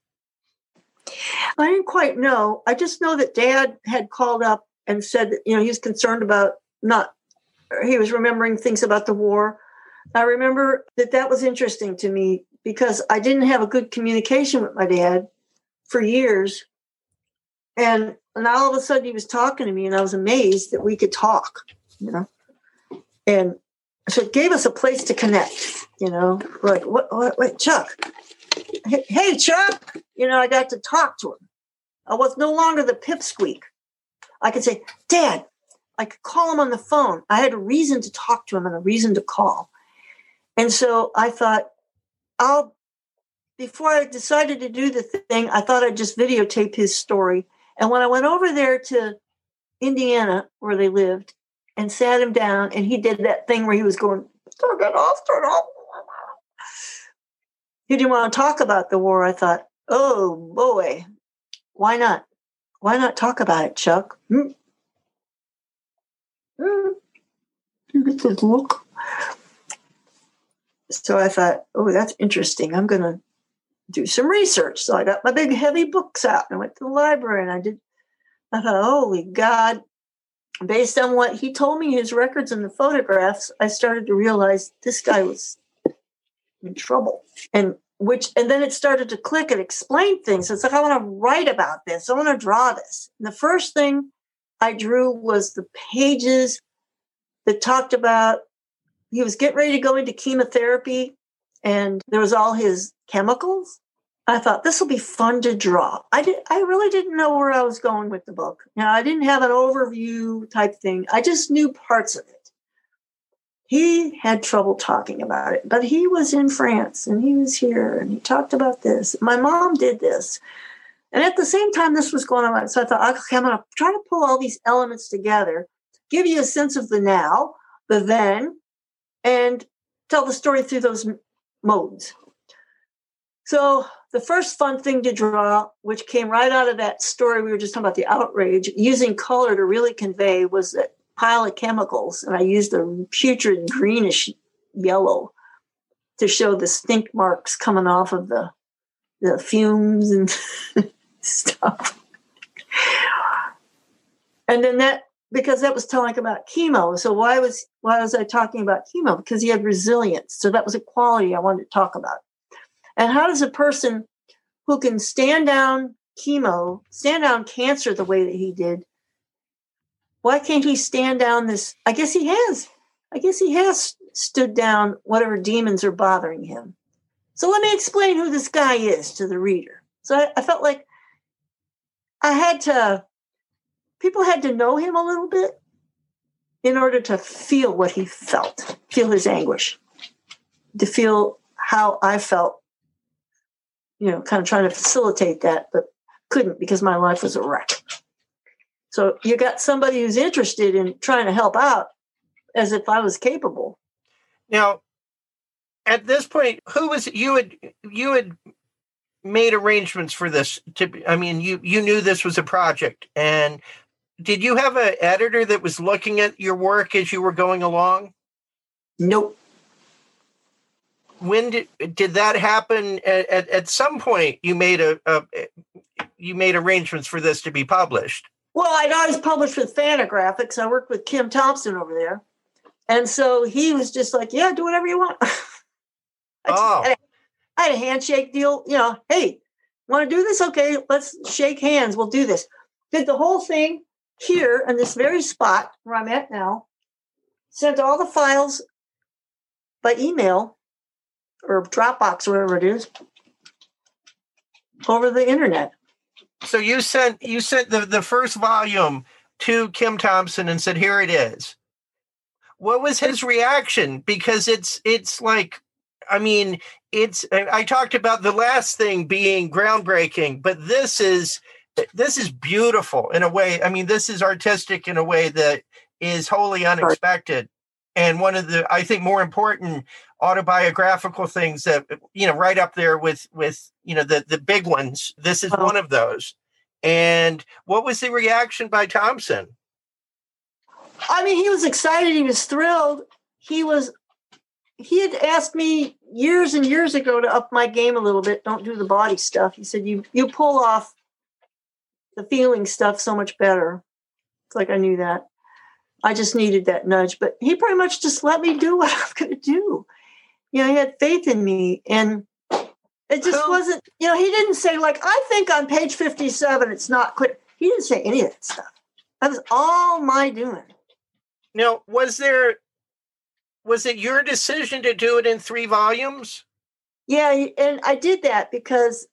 I didn't quite know. I just know that dad had called up and said, you know, he's concerned about not he was remembering things about the war. I remember that that was interesting to me because I didn't have a good communication with my dad for years. And, and all of a sudden he was talking to me and I was amazed that we could talk, you know. And so it gave us a place to connect, you know, like, what, what, wait, Chuck, hey, hey, Chuck, you know, I got to talk to him. I was no longer the pipsqueak. I could say, Dad, I could call him on the phone. I had a reason to talk to him and a reason to call. And so I thought, I'll, before I decided to do the thing, I thought I'd just videotape his story. And when I went over there to Indiana, where they lived, and sat him down, and he did that thing where he was going, turn it off, turn it off. He didn't want to talk about the war. I thought, oh boy, why not? Why not talk about it, Chuck? Hmm? Look. So I thought, oh, that's interesting. I'm going to do some research. So I got my big heavy books out and went to the library and I did. I thought, holy God. Based on what he told me, his records and the photographs, I started to realize this guy was in trouble. And which and then it started to click and explain things. It's like I want to write about this. I want to draw this. And the first thing I drew was the pages that talked about he was getting ready to go into chemotherapy and there was all his chemicals. I thought this will be fun to draw. I did I really didn't know where I was going with the book. Now I didn't have an overview type thing. I just knew parts of it. He had trouble talking about it, but he was in France and he was here and he talked about this. My mom did this. And at the same time, this was going on. So I thought, okay, I'm going to try to pull all these elements together, give you a sense of the now, the then, and tell the story through those modes. So the first fun thing to draw, which came right out of that story we were just talking about, the outrage, using color to really convey was that pile of chemicals. And I used a putrid greenish yellow to show the stink marks coming off of the the fumes and stuff. And then that because that was talking about chemo. So why was why was I talking about chemo? Because he had resilience. So that was a quality I wanted to talk about. And how does a person who can stand down chemo, stand down cancer the way that he did, why can't he stand down this? I guess he has. I guess he has stood down whatever demons are bothering him. So let me explain who this guy is to the reader. So I, I felt like I had to, people had to know him a little bit in order to feel what he felt, feel his anguish, to feel how I felt, you know, kind of trying to facilitate that, but couldn't because my life was a wreck. So you got somebody who's interested in trying to help out as if I was capable. Now, at this point, who was you had you had made arrangements for this to I mean you you knew this was a project and did you have an editor that was looking at your work as you were going along? Nope. When did did that happen? At, at, at some point, you made a, a you made arrangements for this to be published. Well, I'd always published with Fantagraphics. I worked with Kim Thompson over there. And so he was just like, yeah, do whatever you want. I, oh. had a, I had a handshake deal. You know, hey, want to do this? Okay, let's shake hands. We'll do this. Did the whole thing here in this very spot where I'm at now. Sent all the files by email or Dropbox, or whatever it is, over the internet. So you sent you sent the, the first volume to Kim Thompson and said, "Here it is." What was his reaction? Because it's it's like, I mean, it's. I talked about the last thing being groundbreaking, but this is this is beautiful in a way. I mean, this is artistic in a way that is wholly unexpected. And one of the, I think, more important autobiographical things that you know, right up there with with you know the the big ones. This is oh. one of those. And what was the reaction by Thompson? I mean, he was excited. He was thrilled. He was. He had asked me years and years ago to up my game a little bit. Don't do the body stuff. He said, "You you pull off the feeling stuff so much better." It's like I knew that. I just needed that nudge, but he pretty much just let me do what I'm going to do. You know, he had faith in me, and it just well, wasn't. You know, he didn't say like, "I think on page 57 it's not clear." He didn't say any of that stuff. That was all my doing. Now, was there was it your decision to do it in three volumes? Yeah, and I did that because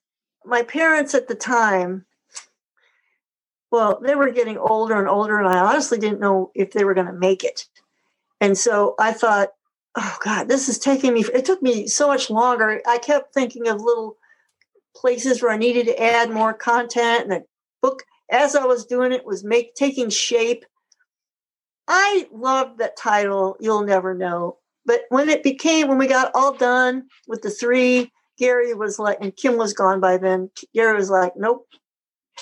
my parents at the time, well, they were getting older and older, and I honestly didn't know if they were going to make it. And so I thought, oh God, this is taking me, it took me so much longer. I kept thinking of little places where I needed to add more content, and the book, as I was doing it, was make taking shape. I loved that title, You'll Never Know. But when it became, when we got all done with the three, Gary was like, and Kim was gone by then. Gary was like, nope,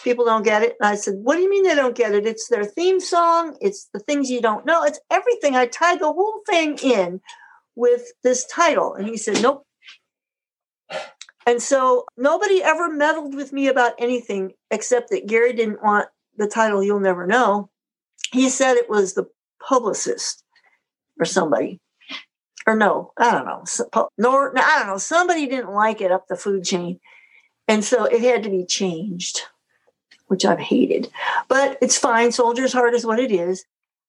people don't get it. And I said, what do you mean they don't get it? It's their theme song. It's the things you don't know. It's everything. I tied the whole thing in with this title. And he said, nope. And so nobody ever meddled with me about anything except that Gary didn't want the title You'll Never Know he said it was the publicist or somebody. Or no i don't know. Nor i don't know. Somebody didn't like it up the food chain. And so it had to be changed which i've hated. But it's fine. Soldier's heart is what it is.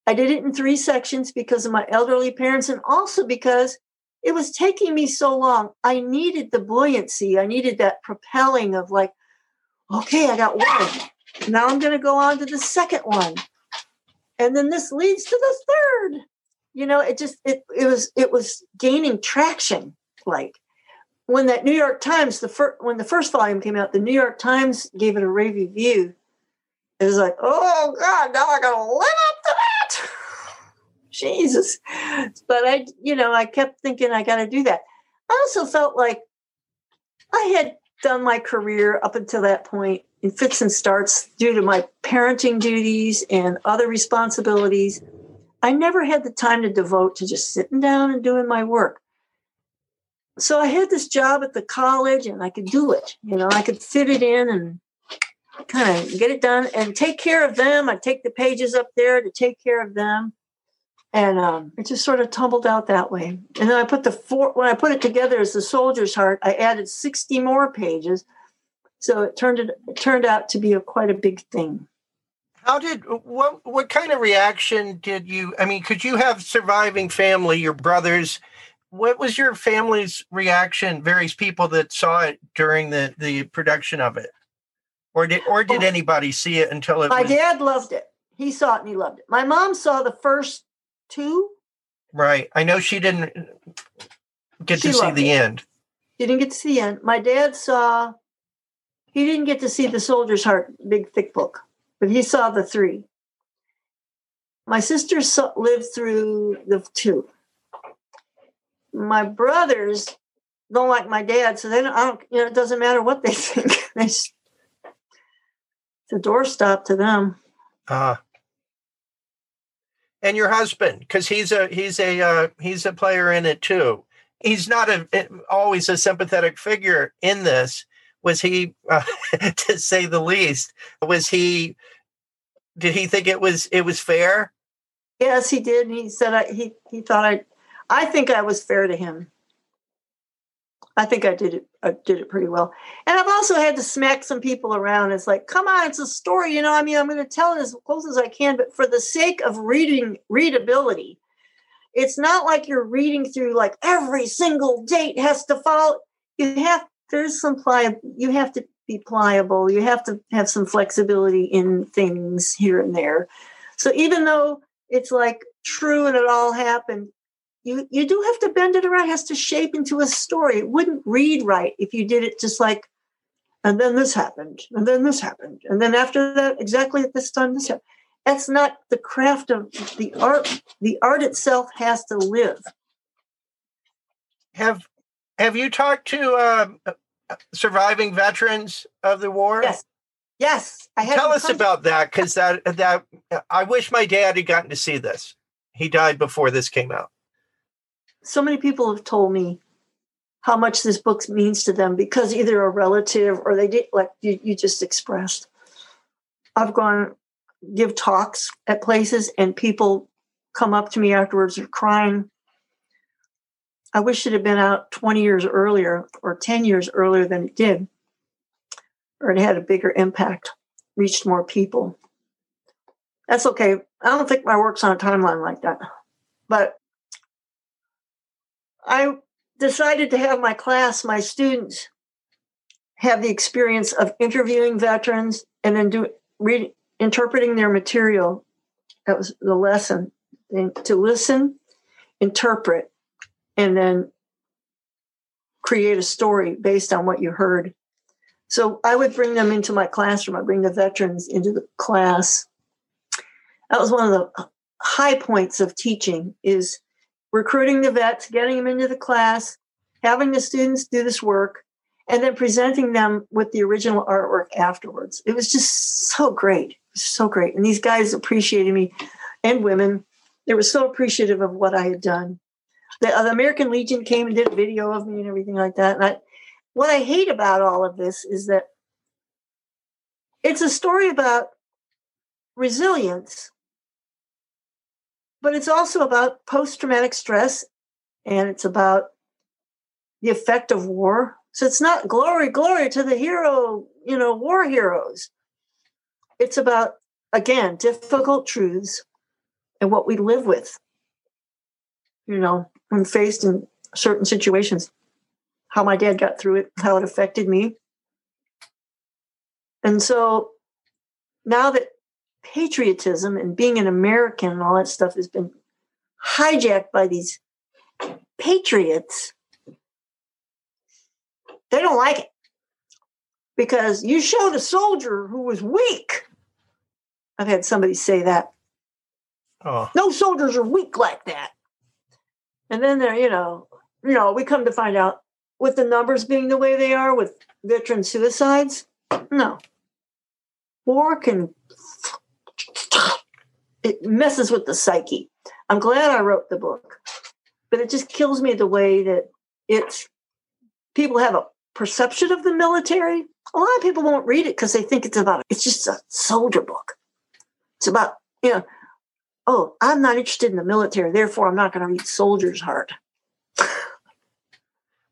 I did it in three sections because of my elderly parents and also because it was taking me so long. I needed the buoyancy. I needed that propelling of like okay i got one. Now i'm going to go on to the second one and then this leads to the third. You know it just it, it was it was gaining traction like when that new york times the first when the first volume came out the new york times gave it a review. It was like oh god now i gotta live up to that. Jesus. But i you know i kept thinking i gotta do that. I also felt like i had done my career up until that point in fits and starts due to my parenting duties and other responsibilities. I never had the time to devote to just sitting down and doing my work. So I had this job at the college and I could do it. You know, I could fit it in and kind of get it done and take care of them. I take the pages up there to take care of them. And um, it just sort of tumbled out that way. And then I put the four, when I put it together as the soldier's heart, I added 60 more pages so it turned it, turned out to be a quite a big thing. How did what what kind of reaction did you? I mean, could you have surviving family, your brothers? What was your family's reaction? Various people that saw it during the the production of it, or did or did oh, anybody see it until it? My was... dad loved it. He saw it and he loved it. My mom saw the first two. Right. I know she didn't get she to see the it. end. She didn't get to see the end. My dad saw he didn't get to see the soldier's heart big thick book but he saw the three My sisters lived through the two. My brothers don't like my dad, so they don't, I don't you know, it doesn't matter what they think. they, it's a doorstop to them. Uh, and your husband, because he's a he's a uh, he's a player in it too. He's not a always a sympathetic figure in this. Was he, uh, to say the least? Was he? Did he think it was it was fair? Yes, he did. He said I, he he thought I. I think I was fair to him. I think I did it. I did it pretty well. And I've also had to smack some people around. It's like, come on, it's a story. You know, I mean, I'm going to tell it as close as I can, but for the sake of reading readability, it's not like you're reading through like every single date has to follow. You have there's some pliable. You have to be pliable. You have to have some flexibility in things here and there. So even though it's like true and it all happened, you you do have to bend it around. It has to shape into a story. It wouldn't read right if you did it just like, and then this happened, and then this happened, and then after that, exactly at this time, this happened. That's not the craft of the art. The art itself has to live. Have Have you talked to uh, surviving veterans of the war? Yes. Yes, I. Tell us about that because that that I wish my dad had gotten to see this. He died before this came out so many people have told me how much this book means to them because either a relative or they did like you, you just expressed. I've gone give talks at places and people come up to me afterwards are crying. I wish it had been out 20 years earlier or 10 years earlier than it did, or it had a bigger impact, reached more people. That's okay. I don't think my work's on a timeline like that. But I decided to have my class, my students, have the experience of interviewing veterans and then do read, interpreting their material. That was the lesson. To listen, interpret, and then create a story based on what you heard. So I would bring them into my classroom. I bring the veterans into the class. That was one of the high points of teaching is recruiting the vets, getting them into the class, having the students do this work, and then presenting them with the original artwork afterwards. It was just so great. so great. And these guys appreciated me and women. They were so appreciative of what I had done. The, uh, the American Legion came and did a video of me and everything like that. And I, what I hate about all of this is that it's a story about resilience but it's also about post traumatic stress and it's about the effect of war. So it's not glory, glory to the hero, you know, war heroes. It's about, again, difficult truths and what we live with, you know, when faced in certain situations, how my dad got through it, how it affected me. And so now that patriotism and being an American and all that stuff has been hijacked by these patriots. They don't like it because you showed a soldier who was weak. I've had somebody say that. Oh. No soldiers are weak like that. And then there, you know, you know, we come to find out with the numbers being the way they are with veteran suicides, no. War can it messes with the psyche. I'm glad I wrote the book, but it just kills me the way that it's people have a perception of the military. A lot of people won't read it because they think it's about it's just a soldier book. It's about, you know, oh, I'm not interested in the military, therefore I'm not going to read Soldier's Heart.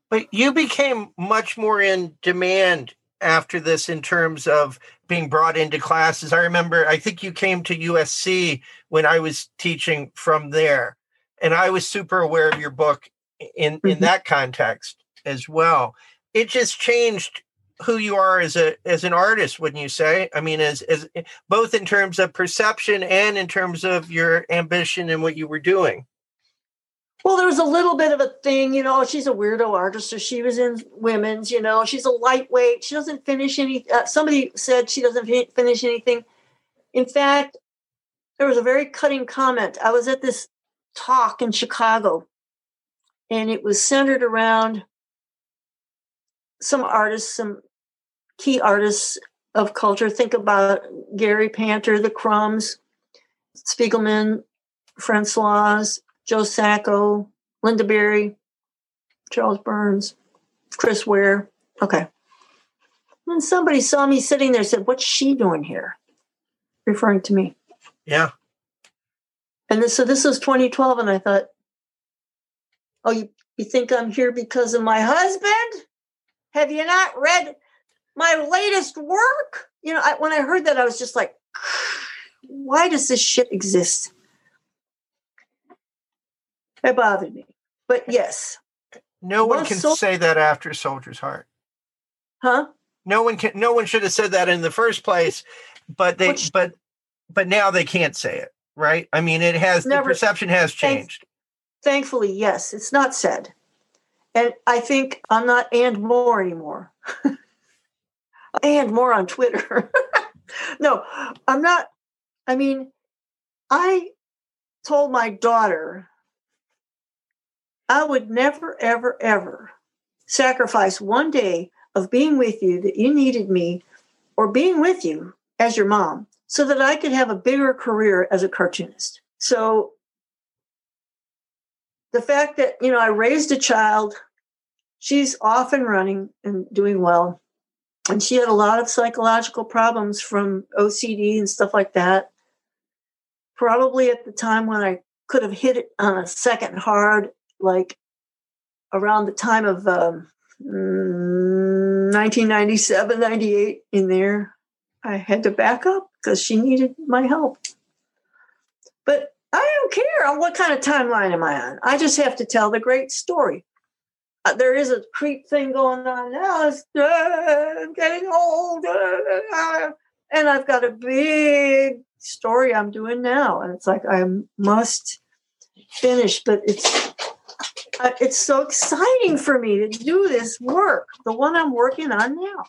but you became much more in demand after this in terms of being brought into classes. I remember, I think you came to USC when I was teaching from there, and I was super aware of your book in mm-hmm. in that context as well. It just changed who you are as a as an artist, wouldn't you say? I mean, as as both in terms of perception and in terms of your ambition and what you were doing. Well, there was a little bit of a thing, you know. She's a weirdo artist, so she was in women's. You know, she's a lightweight. She doesn't finish any. Uh, somebody said she doesn't finish anything. In fact, there was a very cutting comment. I was at this talk in Chicago, and it was centered around some artists, some key artists of culture. Think about Gary Panter, the Crumbs, Spiegelman, Francois, Joe Sacco, Lynda Barry, Charles Burns, Chris Ware. Okay. And somebody saw me sitting there said, What's she doing here? Referring to me. Yeah. And this, so this was 2012, and I thought, Oh, you, you think I'm here because of my husband? Have you not read my latest work? You know, I, when I heard that, I was just like, why does this shit exist? It bothered me. But yes. No one can so- say that after Soldier's Heart. Huh? No one can. No one should have said that in the first place. But they. Which- but but now they can't say it, right? I mean, it has Never- the perception has changed. Thankfully, yes, it's not said. And I think I'm not and more anymore. and more on Twitter. no, I'm not. I mean, I told my daughter I would never, ever, ever sacrifice one day of being with you that you needed me or being with you as your mom so that I could have a bigger career as a cartoonist. So the fact that, you know, I raised a child, she's off and running and doing well. And she had a lot of psychological problems from OCD and stuff like that. Probably at the time when I could have hit it on a second hard, like around the time of um, mm, 1997, 98, in there, I had to back up because she needed my help. But I don't care on what kind of timeline am I on. I just have to tell the great story. Uh, there is a creep thing going on now. Uh, I'm getting old, uh, and I've got a big story I'm doing now, and it's like I must finish. But it's uh, it's so exciting for me to do this work, the one I'm working on now.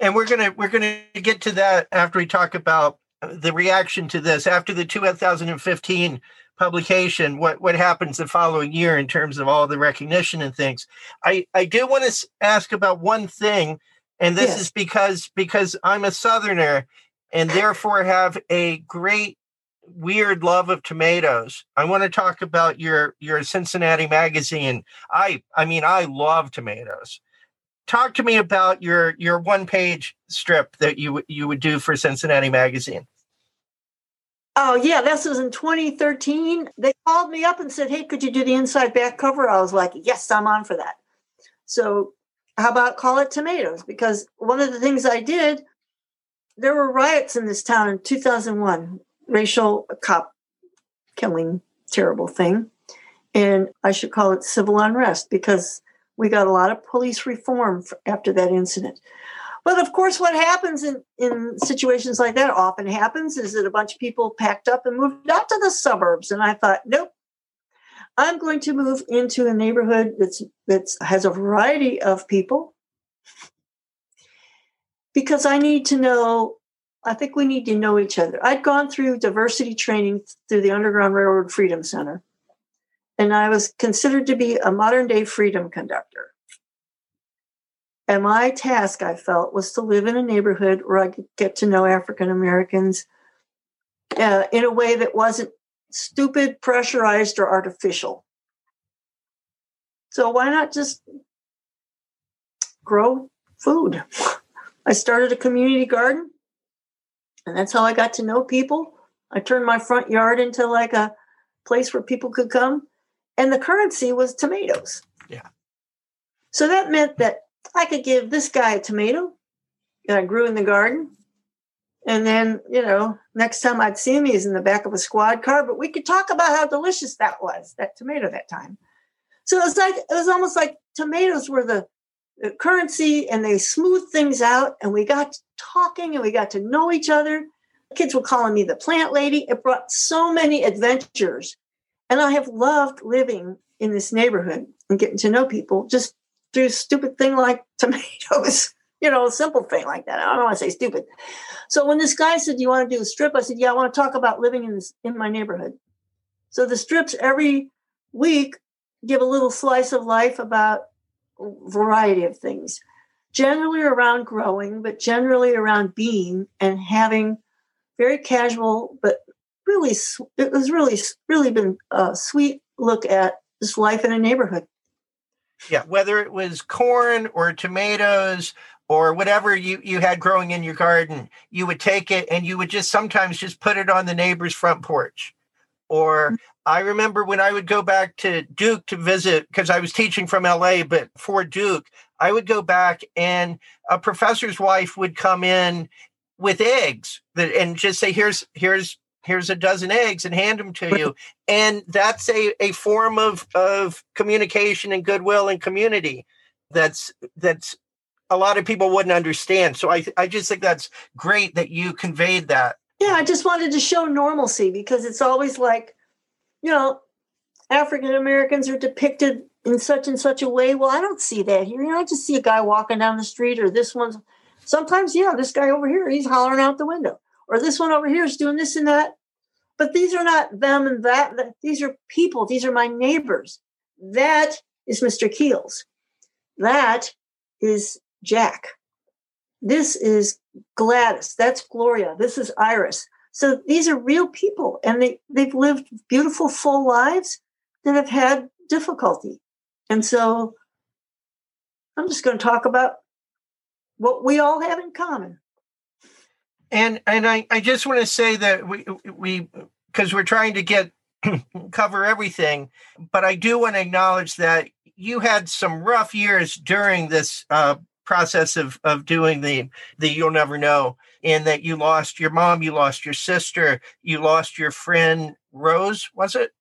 and we're gonna we're gonna get to that after we talk about the reaction to this after the 2015 publication what what happens the following year in terms of all the recognition and things i i do want to ask about one thing and this Yes. is because because i'm a southerner and therefore have a great weird love of tomatoes i want to talk about your your cincinnati magazine i i mean i love tomatoes talk to me about your your one page strip that you would- you would do for Cincinnati magazine. Oh yeah, this was in 2013. They called me up and said, "Hey, could you do the inside back cover?" I was like, "Yes, I'm on for that." So, how about call it tomatoes? Because one of the things I did, there were riots in this town in 2001, racial cop killing, terrible thing, and I should call it civil unrest because we got a lot of police reform after that incident. But of course, what happens in, in situations like that often happens is that a bunch of people packed up and moved out to the suburbs. And I thought, nope, I'm going to move into a neighborhood that's that's has a variety of people because I need to know. I think we need to know each other. I'd gone through diversity training through the Underground Railroad Freedom Center, and I was considered to be a modern day freedom conductor. And my task, I felt, was to live in a neighborhood where I could get to know African Americans uh, in a way that wasn't stupid, pressurized, or artificial. So why not just grow food? I started a community garden, and that's how I got to know people. I turned my front yard into like a place where people could come, and the currency was tomatoes. Yeah. So that meant that I could give this guy a tomato that I grew in the garden. And then, you know, next time I'd see him, he's in the back of a squad car, but we could talk about how delicious that was, that tomato that time. So it was like, it was almost like tomatoes were the, the currency and they smoothed things out and we got talking and we got to know each other. Kids were calling me the plant lady. It brought so many adventures. And I have loved living in this neighborhood and getting to know people just a stupid thing like tomatoes. you know, a simple thing like that. I don't want to say stupid. So when this guy said, "Do you want to do a strip?" I said, "Yeah, I want to talk about living in this in my neighborhood." So the strips every week give a little slice of life about a variety of things, generally around growing, but generally around being and having very casual, but really it was really really been a sweet look at this life in a neighborhood. Yeah, whether it was corn or tomatoes or whatever you, you had growing in your garden, you would take it and you would just sometimes just put it on the neighbor's front porch. Or mm. I remember when I would go back to Duke to visit because I was teaching from LA, but for Duke, I would go back and a professor's wife would come in with eggs that, and just say, "Here's here's here's a dozen eggs and hand them to you. And that's a, a form of of communication and goodwill and community that's that's a lot of people wouldn't understand. So i i just think that's great that you conveyed that. Yeah i just wanted to show normalcy because it's always like you know african americans are depicted in such and such a way. Well i don't see that here. You know i just see a guy walking down the street or this one's sometimes yeah this guy over here he's hollering out the window or this one over here is doing this and that. But these are not them and that. These are people. These are my neighbors. That is Mr. Keels. That is Jack. This is Gladys. That's Gloria. This is Iris. So these are real people and they, they've lived beautiful, full lives that have had difficulty. And so I'm just going to talk about what we all have in common and and I, I just want to say that we we because we're trying to get cover everything, but I do want to acknowledge that you had some rough years during this uh, process of of doing the the you'll never know, in that you lost your mom, you lost your sister, you lost your friend Rose, was it?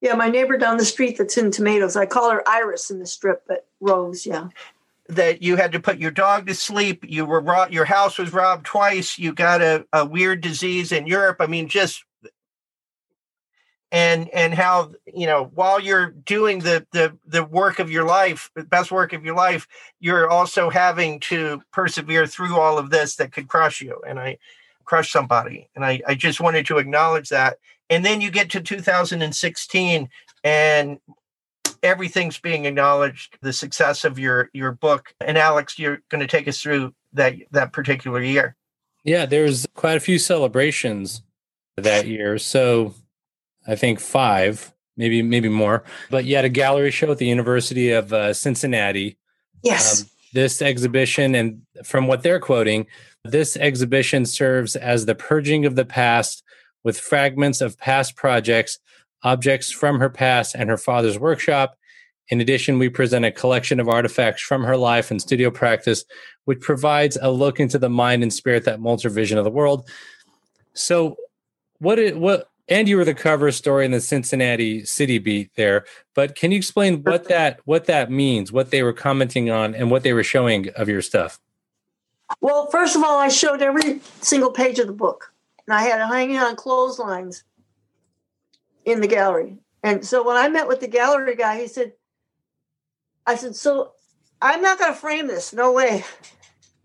Yeah, my neighbor down the street that's in tomatoes. I call her Iris in the strip, but Rose, yeah that you had to put your dog to sleep. You were your house was robbed twice. You got a, a weird disease in Europe. I mean, just and and how you know while you're doing the the the work of your life the best work of your life you're also having to persevere through all of this that could crush you and i crush somebody and i i just wanted to acknowledge that and then you get to 2016 and everything's being acknowledged the success of your your book. And alex you're going to take us through that that particular year. Yeah there's quite a few celebrations that year. So i think five maybe maybe more. But you had a gallery show at the university of uh, cincinnati. Yes. Um, this exhibition and from what they're quoting this exhibition serves as the purging of the past with fragments of past projects objects from her past and her father's workshop. In addition, we present a collection of artifacts from her life and studio practice, which provides a look into the mind and spirit that molds her vision of the world. So, what it what and you were the cover story in the Cincinnati City Beat there, but can you explain what that what that means, what they were commenting on, and what they were showing of your stuff? Well, first of all, I showed every single page of the book, and I had it hanging on clotheslines in the gallery. And so when I met with the gallery guy, he said, I said, so I'm not going to frame this. No way.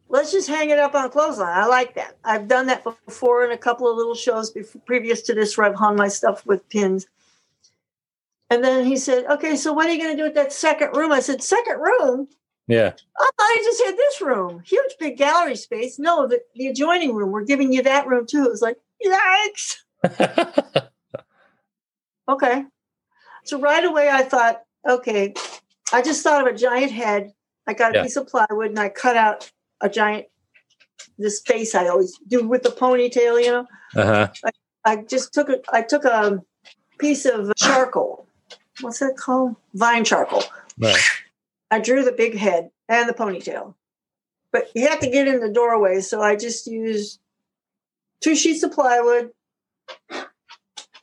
Let's just hang it up on a clothesline. I like that. I've done that before in a couple of little shows before, previous to this where I've hung my stuff with pins. And then he said, okay, so what are you going to do with that second room? I said, second room? Yeah. Oh, I just had this room, huge big gallery space. No, the, the adjoining room. We're giving you that room too. It was like, yikes. Okay. So right away I thought, okay, I just thought of a giant head. I got a yeah. piece of plywood and I cut out a giant this face I always do with the ponytail, you know. Uh-huh. I, I just took a I took a piece of charcoal. What's that called? Vine charcoal. Right. I drew the big head and the ponytail. But you have to get in the doorway, so I just used two sheets of plywood,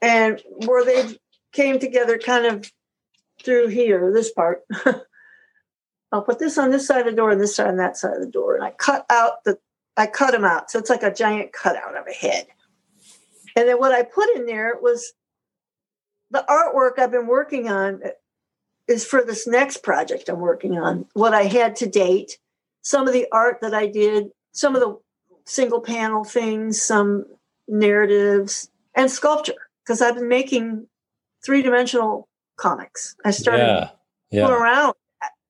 and where they came together kind of through here, this part. I'll put this on this side of the door and this side on that side of the door. And I cut out the, I cut them out. So it's like a giant cutout of a head. And then what I put in there was the artwork I've been working on is for this next project I'm working on. What I had to date some of the art that I did, some of the single panel things, some narratives, and sculpture because I've been making three dimensional comics. I started Yeah. Yeah. around.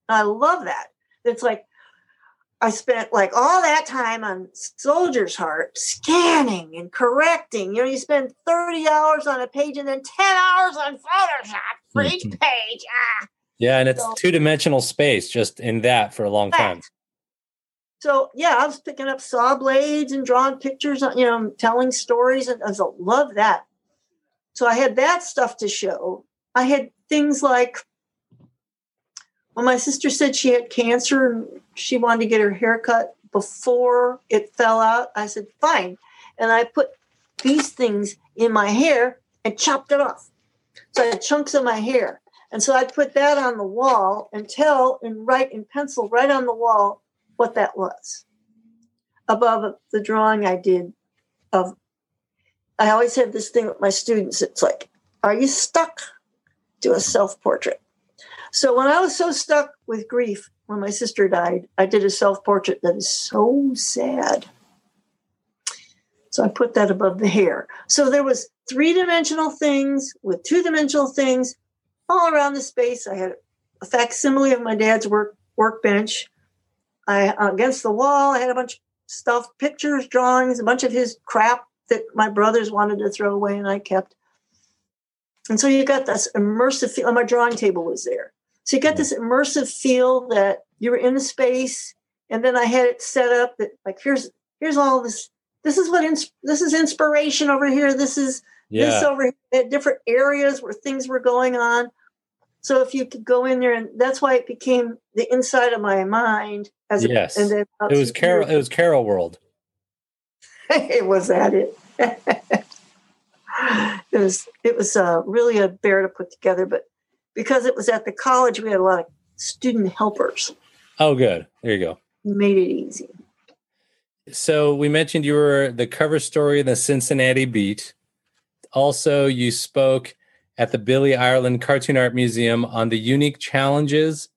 I love that. It's like I spent like all that time on Soldier's Heart scanning and correcting. You know, you spend 30 hours on a page and then 10 hours on Photoshop for each Mhm. page. Ah. Yeah. And it's So- two dimensional space just in that for a long time. So yeah, I was picking up saw blades and drawing pictures, you know, telling stories, and I was like, love that. So I had that stuff to show. I had things like when my sister said she had cancer and she wanted to get her hair cut before it fell out. I said, fine. And I put these things in my hair and chopped it off. So I had chunks of my hair. And so I'd put that on the wall and tell and write in pencil right on the wall what that was above the drawing I did of. I always have this thing with my students. It's like, are you stuck? Do a self portrait. So when I was so stuck with grief when my sister died, I did a self portrait that is so sad. So I put that above the hair. So there was three dimensional things with two dimensional things all around the space. I had a facsimile of my dad's work workbench. I against the wall. I had a bunch of stuff, pictures, drawings, a bunch of his crap that my brothers wanted to throw away, and I kept. And so you got this immersive feel. My drawing table was there, so you got this immersive feel that you were in the space. And then I had it set up that like here's here's all this. This is what ins- this is inspiration over here. This is this over here at different areas where things were going on. So if you could go in there, and that's why it became the inside of my mind. As a- Yes. and then It was Carol. It was Carol World. it was that it. It was it was uh, really a bear to put together, but because it was at the college, we had a lot of student helpers. Oh, good. There you go. Made it easy. So we mentioned you were the cover story of the Cincinnati Beat. Also, you spoke at the Billy Ireland Cartoon Art Museum on the unique challenges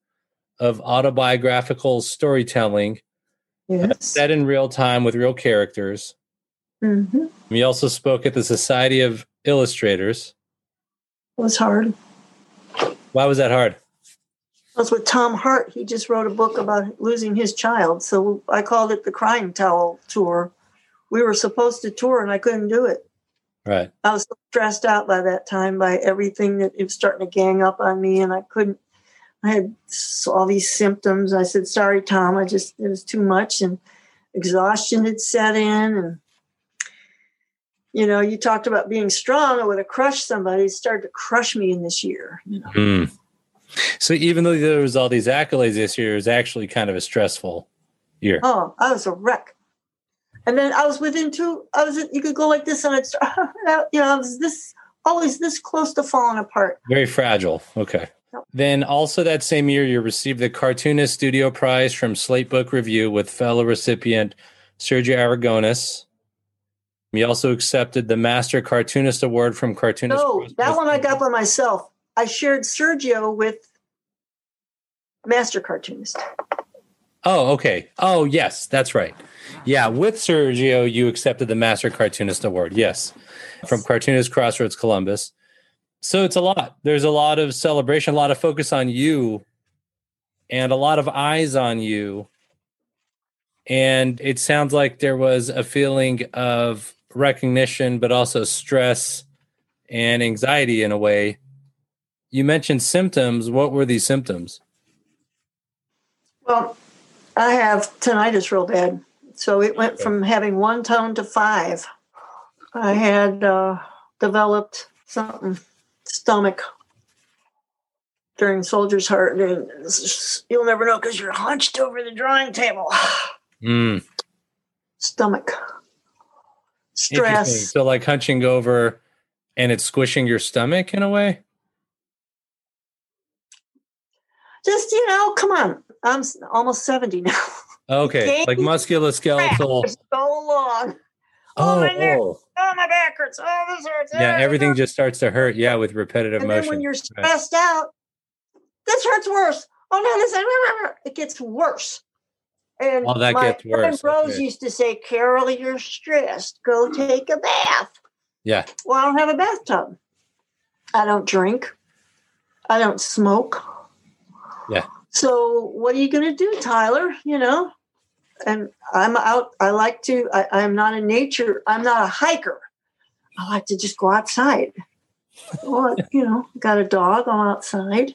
of autobiographical storytelling Yes. set in real time with real characters. Hmm We also spoke at the Society of Illustrators. It was hard. Why was that hard? It was with Tom Hart. He just wrote a book about losing his child. So I called it the Crying Towel Tour. We were supposed to tour, and I couldn't do it. Right. I was so stressed out by that time by everything that it was starting to gang up on me, and I couldn't. I had all these symptoms. I said, "Sorry, Tom. I just it was too much, and exhaustion had set in." And you know, you talked about being strong. I would have crushed somebody. It started to crush me in this year. You know, Hmm. So even though there was all these accolades this year, it was actually kind of a stressful year. oh, I was a wreck. And then I was within two. I was. You could go like this, and I'd. You know, I was this always this close to falling apart. Very fragile. Okay. Yep. Then also that same year, you received the Cartoonist Studio Prize from Slate Book Review with fellow recipient Sergio Aragonés. You also accepted the Master Cartoonist Award from Cartoonist. No, Cross- that one I got by myself. I shared Sergio with Master Cartoonist. Oh, okay. Oh, yes, that's right. Yeah, with Sergio, you accepted the Master Cartoonist Award. Yes, from Cartoonist Crossroads Columbus. So it's a lot. There's a lot of celebration, a lot of focus on you, and a lot of eyes on you. And it sounds like there was a feeling of recognition, but also stress and anxiety in a way. You mentioned symptoms. What were these symptoms? Well, I have tinnitus real bad. So it went from having one tone to five. I had uh, developed something, stomach during Soldier's Heart. And you'll never know because you're hunched over the drawing table. Mm. Stomach. Interesting. Stress. So like hunching over and it's squishing your stomach in a way? Just, you know, come on. I'm almost 70 now. Okay. Okay. Like musculoskeletal. So long. along. Oh, oh my neck. oh. Oh, my back hurts. Oh, this hurts. Yeah, Oh, everything this just starts to hurt. Yeah, with repetitive and then motion. when you're Right. stressed out, this hurts worse. Oh no, this it gets worse. And that my gets worse, Rose okay. used to say, Carol, you're stressed. Go take a bath. Yeah. Well, I don't have a bathtub. I don't drink. I don't smoke. Yeah. So what are you going to do, Tyler? You know, and I'm out. I like to. I, I'm not a nature. I'm not a hiker. I like to just go outside. Well, you know, got a dog. I'm outside.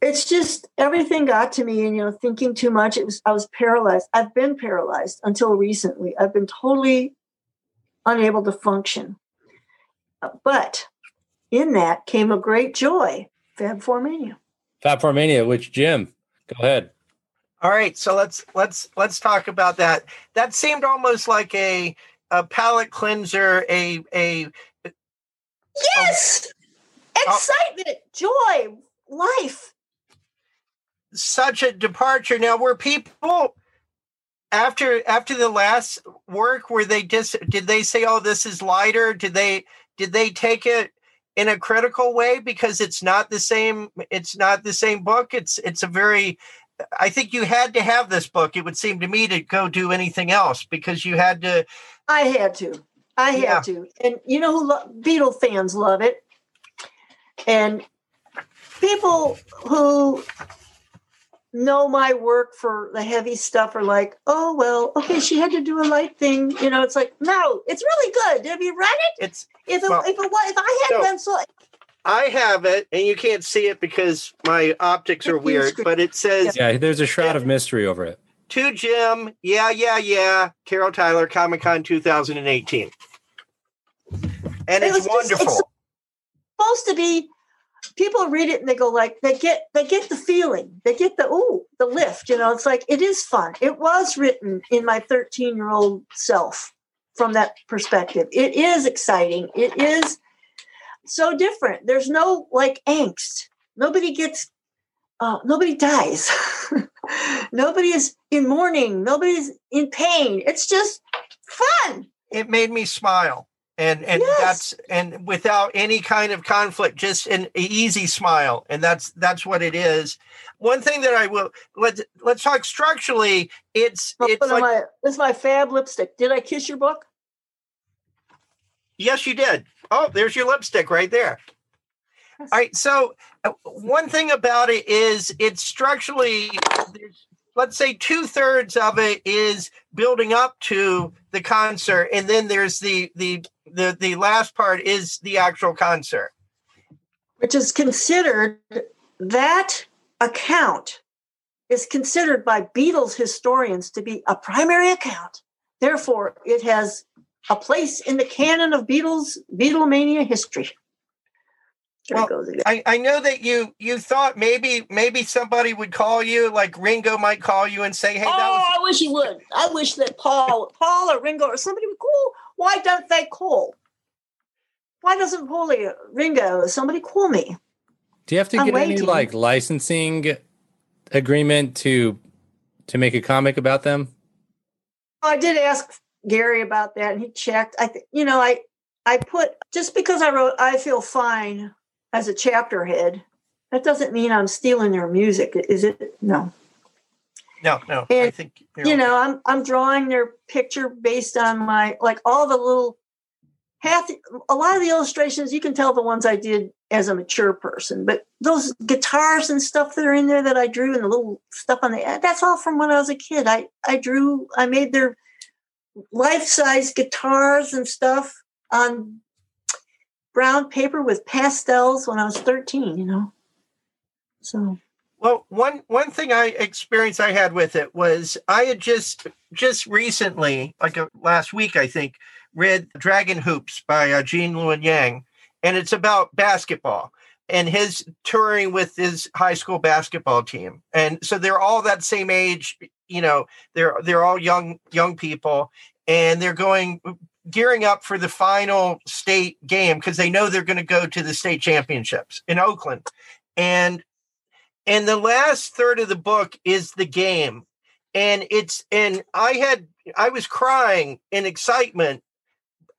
It's just everything got to me, and you know, thinking too much. It was I was paralyzed. I've been paralyzed until recently. I've been totally unable to function. Uh, but in that came a great joy. Fab Four Mania. Fab Four Mania, which Jim? Go ahead. All right, so let's let's let's talk about that. That seemed almost like a a palate cleanser, a a Yes, oh. excitement, joy, life. Such a departure. Now, were people after after the last work were they just did they say, "Oh, this is lighter"? Did they did they take it in a critical way because it's not the same? It's not the same book. It's it's a very I think you had to have this book. It would seem to me to go do anything else because you had to. I had to. I had Yeah. to. And you know who lo- Beatle fans love it. And people who know my work for the heavy stuff are like, "Oh, well, okay, she had to do a light thing." You know, it's like, "No, it's really good. Have you read it? It's If it, Well, if it was, if I had no. been so I have it, and you can't see it because my optics are weird. But it says Yeah, there's a shroud of mystery over it. to Jim, yeah, yeah, yeah, Carol Tyler, Comic Con 2018. And It it's was just- it's wonderful. supposed to be people read it and they go like they get they get the feeling they get the ooh the lift you know it's like it is fun. It was written in my 13 year old self from that perspective. It is exciting. It is so different. There's no like angst. Nobody gets uh, nobody dies. Nobody is in mourning. Nobody's in pain. It's just fun. It made me smile. And and Yes. that's and without any kind of conflict, just an easy smile. And that's that's what it is. One thing that I will let's let's talk structurally, it's I'll it's like my, this is my fab lipstick did i kiss your book Yes, you did. Oh, there's your lipstick right there. All right. So, uh, one thing about it is it's structurally, there's, let's say two thirds of it is building up to the concert, and then there's the the the the last part is the actual concert. which is considered that account is considered by Beatles historians to be a primary account. Therefore, it has a place in the canon of Beatles Beatlemania history. There Well, it goes again. I, I know that you you thought maybe maybe somebody would call you, like Ringo might call you and say, "Hey, that oh, was I wish he would. I wish that Paul, Paul or Ringo or somebody would call. Why don't they call? Why doesn't Paulie, Ringo, somebody call me? Do you have to I'm get any like licensing agreement to to make a comic about them? I did ask Gary about that, and he checked. I think you know, I I put just because I wrote "I feel fine" as a chapter head, that doesn't mean I'm stealing their music, is it? No. no, no." I think You know, I'm I'm drawing their picture based on my like all the little half a lot of the illustrations. You can tell the ones I did as a mature person, but those guitars and stuff that are in there that I drew and the little stuff on the eh, that's all from when I was a kid. I I drew. I made their life size guitars and stuff on brown paper with pastels when I was 13, you know. So Well, one one thing I experience I had with it was I had just just recently, like uh, last week, I think, read Dragon Hoops by uh, Gene Luen Yang, and it's about basketball and his touring with his high school basketball team, and so they're all that same age. You know, they're they're all young young people, and they're going gearing up for the final state game because they know they're going to go to the state championships in Oakland, and and the last third of the book is the game. And it's and i had i was crying in excitement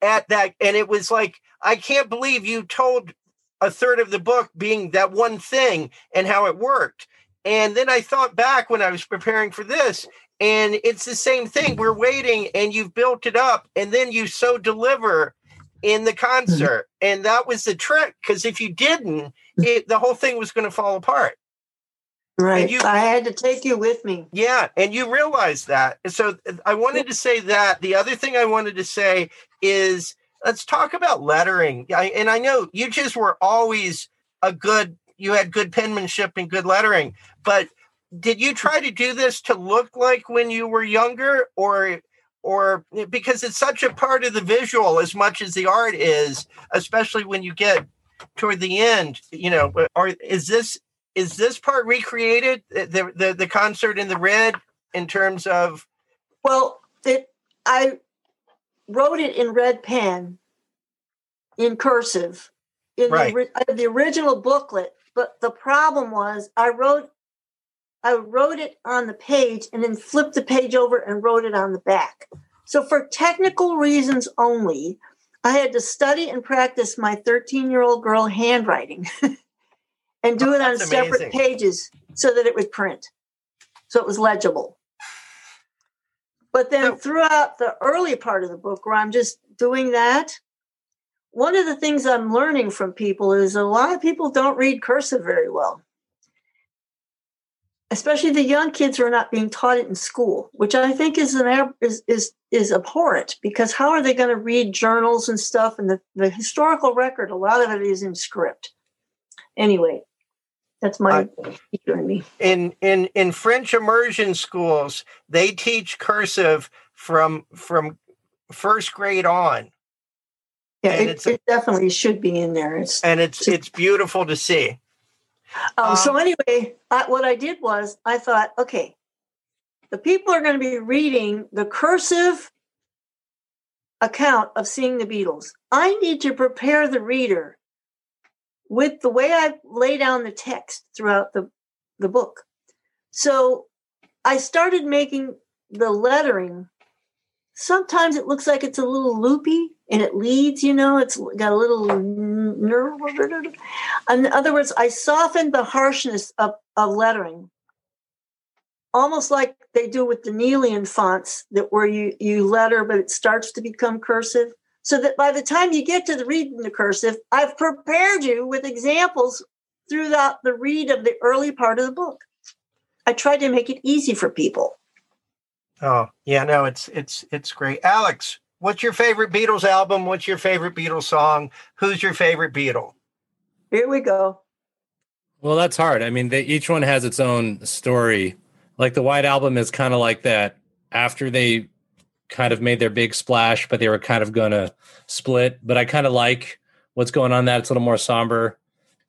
at that and it was like i can't believe you told a third of the book being that one thing and how it worked. And then i thought back when i was preparing for this and it's the same thing. We're waiting, and you've built it up, and then you so deliver in the mm-hmm. concert, and that was the trick. Because if you didn't, it, the whole thing was going to fall apart. Right. you- I had to take you with me. Yeah, and you realize that. So uh, I wanted to say that. The other thing I wanted to say is let's talk about lettering. I, and I know you just were always a good, you had good penmanship and good lettering, but did you try to do this to look like when you were younger? Or or eh, because it's such a part of the visual as much as the art is especially when you get toward the end you know eh, or is this is this part recreated eh, the the, the concert in the red in terms of Well, it I wrote it in red pen. In cursive. In Right. the, uh, have the original booklet, but the problem was I wrote I wrote it on the page and then flipped the page over and wrote it on the back. So for technical reasons only, I had to study and practice my 13-year-old girl handwriting and do Oh, it on separate amazing. pages so that it would print. So it was legible. But then So- throughout the early part of the book, where I'm just doing that, one of the things I'm learning from people is a lot of people don't read cursive very well. Especially the young kids who are not being taught it in school, which I think is an is is is abhorrent because how are they going to read journals and stuff? And the, the historical record, a lot of it is in script. Anyway, that's my teacher me. in in in French immersion schools they teach cursive from from first grade on Yeah, And it, it definitely should be in there. It's and it's it's beautiful to see Um, so Um, anyway, I, what I did was I thought, okay, the people are going to be reading the cursive account of seeing the Beatles. I need to prepare the reader with the way I lay down the text throughout the, the book. So I started making the lettering. Sometimes it looks like it's a little loopy and it leads, you know, it's got a little In other words, I softened the harshness of, of lettering, almost like they do with the Neelian fonts, that where you you letter, but it starts to become cursive, so that by the time you get to the reading the cursive, I've prepared you with examples throughout the read of the early part of the book. I tried to make it easy for people. oh yeah no it's it's it's great alex what's your favorite beatles album what's your favorite beatles song who's your favorite beatle Here we go. Well, that's hard. I mean, they, each one has its own story. Like the White Album is kind of like that after they kind of made their big splash, but they were kind of going to split. But I kind of like what's going on that. It's a little more somber.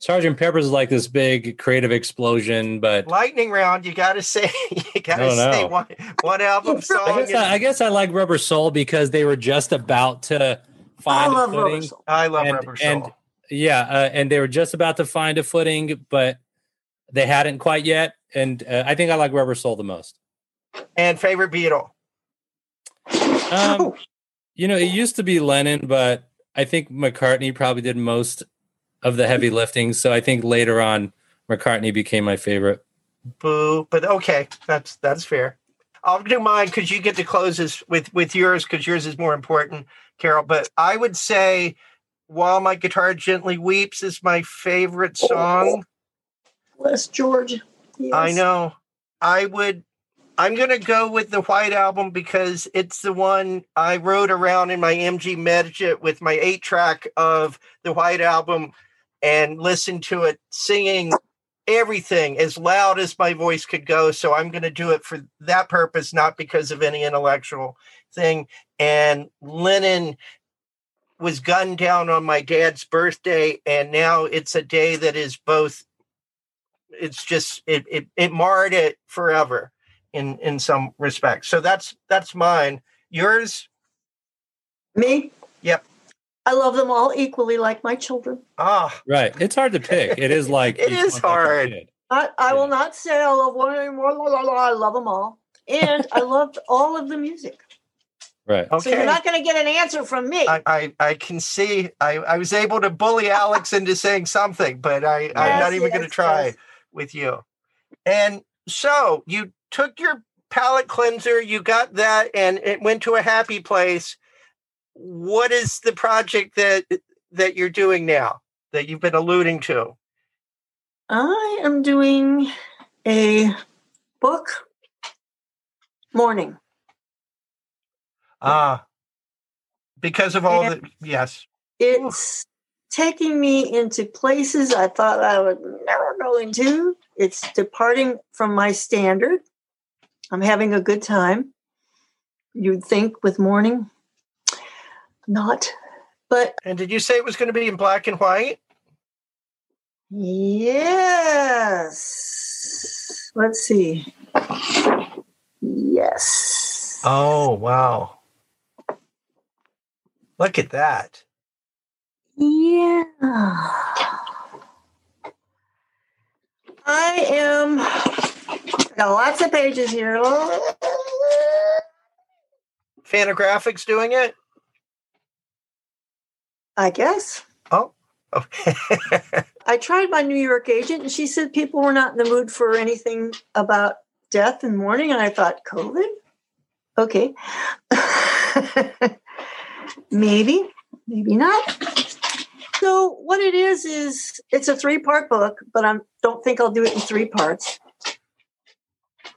Sergeant Pepper's is like this big creative explosion, but lightning round you gotta say you gotta No, no. say one one album I song guess I, I guess I like Rubber Soul because they were just about to I find a love footing. Rubber Soul. I love and- rubber soul and- Yeah, uh, and they were just about to find a footing, but they hadn't quite yet. And uh, I think I like Rubber Soul the most. and favorite beatle Um, you know, it used to be Lennon, but I think McCartney probably did most of the heavy lifting. So I think later on, McCartney became my favorite. boo but okay that's that's fair. I'll do mine because you get to close this with with yours because yours is more important carol. But i would say while my guitar gently weeps is my favorite oh. song. Bless George. i know. I would i'm gonna go with the white album because it's the one i wrote around in my MG Midget with my eight track of the white album and listen to it singing everything as loud as my voice could go. So I'm going to do it for that purpose, not because of any intellectual thing. And Lennon was gunned down on my dad's birthday, and now it's a day that is both. It's just it it, it marred it forever in in some respects. So that's that's mine. Yours, Me? Yep. I love them all equally like my children. ah, Right. It's hard to pick. It is like it is each like hard. I, I Yeah. will not say I love one anymore. La, la, la, I love them all. And I loved all of the music. Right. So you're not going to get an answer from me. I, I, I can see I, I was able to bully Alex into saying something, but I, I'm not even going to try yes. with you. And so you took your palate cleanser, you got that, and it went to a happy place. What is the project that that you're doing now that you've been alluding to? I am doing a book morning. Ah, because of all And- the yes. It's taking me into places I thought I would never go into. It's departing from my standard. I'm having a good time. You'd think with morning, not. But And did you say it was going to be in black and white? yes. Let's see. Yes. Oh wow! Look at that. Yeah. I am got lots of pages here. Fantagraphics doing it. I guess. Oh. Okay. I tried my New York agent and she said people were not in the mood for anything about death and mourning. And I thought, COVID? Okay. maybe, maybe not. So what it is is it's a three-part book, but I don't think I'll do it in three parts.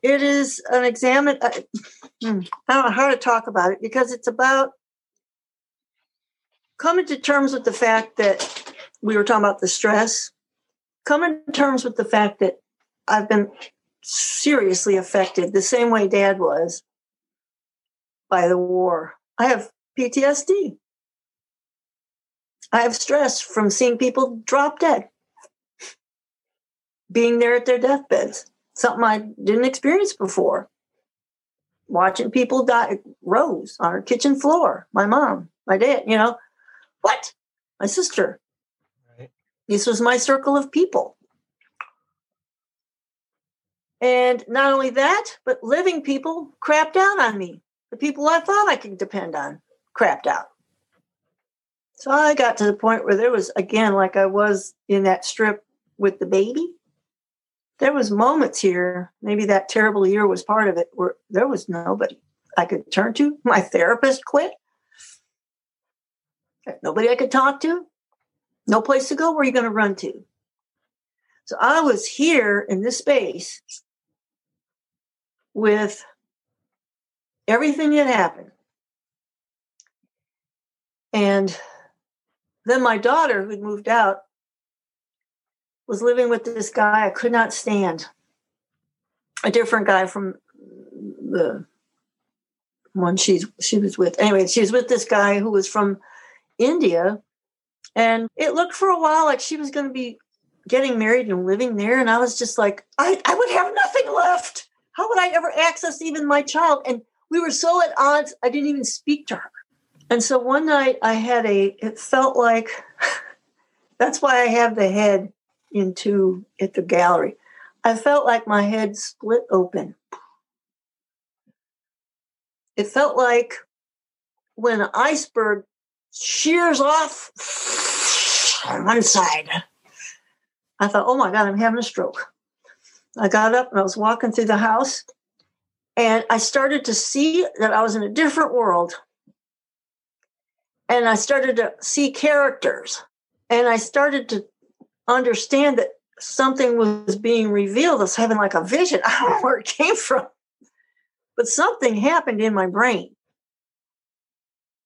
It is an examine. Uh, hmm, I don't know how to talk about it because it's about coming to terms with the fact that we were talking about the stress. Coming to terms with the fact that I've been seriously affected the same way Dad was by the war. I have PTSD. I have stress from seeing people drop dead, being there at their deathbeds, something I didn't experience before. Watching people die, Rose on her kitchen floor, my mom, my dad, you know, what? My sister. Right. This was my circle of people. And not only that, but living people crapped out on me. The people I thought I could depend on crapped out. So I got to the point where there was, again, like I was in that strip with the baby. There was moments here, maybe that terrible year was part of it, where there was nobody I could turn to. My therapist quit. Nobody I could talk to. No place to go. Where are you going to run to? So I was here in this space with everything that happened. And then my daughter, who'd moved out, was living with this guy I could not stand. A different guy from the one she's she was with. Anyway, she was with this guy who was from India. And it looked for a while like she was going to be getting married and living there. And I was just like, I, I would have nothing left. How would I ever access even my child? And we were so at odds, I didn't even speak to her. And so one night I had a, it felt like, that's why I have the head in two at the gallery. I felt like my head split open. It felt like when an iceberg shears off on one side. I thought, oh my God, I'm having a stroke. I got up and I was walking through the house and I started to see that I was in a different world. And I started to see characters and I started to understand that something was being revealed. I was having like a vision. I don't know where it came from, but something happened in my brain.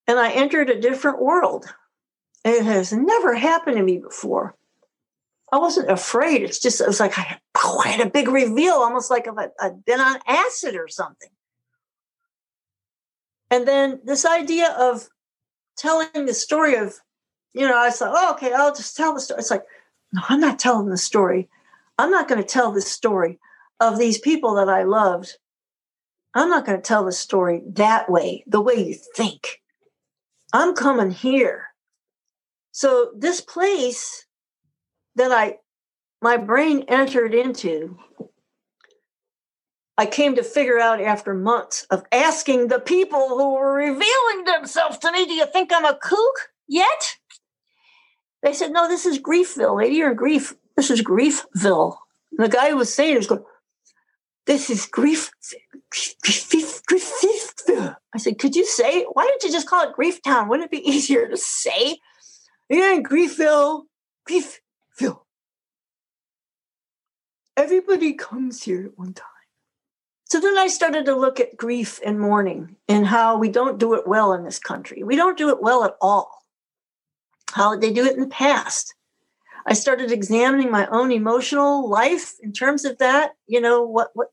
And I entered a different world. It has never happened to me before. I wasn't afraid. It's just, it was like I, oh, had a big reveal, almost like I'd been on acid or something. And then this idea of telling the story of, you know, I thought, oh, okay, I'll just tell the story. It's like, no, I'm not telling the story. I'm not going to tell the story of these people that I loved. I'm not going to tell the story that way, the way you think. I'm coming here. So this place that I my brain entered into I came to figure out after months of asking the people who were revealing themselves to me, do you think I'm a kook yet? They said, no, this is Griefville, lady. You're grief. This is Griefville. And the guy who was saying it was going, this is grief. I said, could you say, why don't you just call it Grief Town? Wouldn't it be easier to say? Yeah, Griefville, Griefville. Everybody comes here at one time. So then I started to look at grief and mourning and how we don't do it well in this country. We don't do it well at all. How did they do it in the past. I started examining my own emotional life in terms of that. You know what what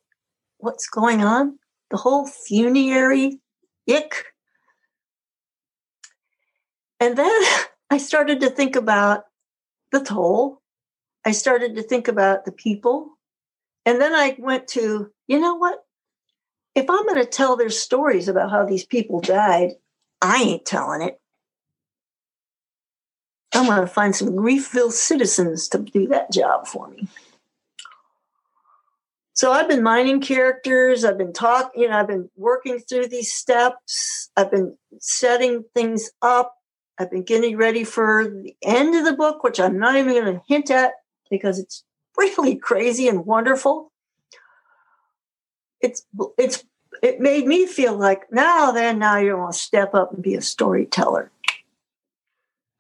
what's going on? The whole funerary ick. And then I started to think about the toll. I started to think about the people. And then I went to, you know what? If I'm going to tell their stories about how these people died, I ain't telling it. I'm going to find some Griefville citizens to do that job for me. So I've been mining characters. I've been talking, you know, I've been working through these steps. I've been setting things up. I've been getting ready for the end of the book, which I'm not even going to hint at because it's really crazy and wonderful. It's it's it made me feel like now then now you're going to step up and be a storyteller.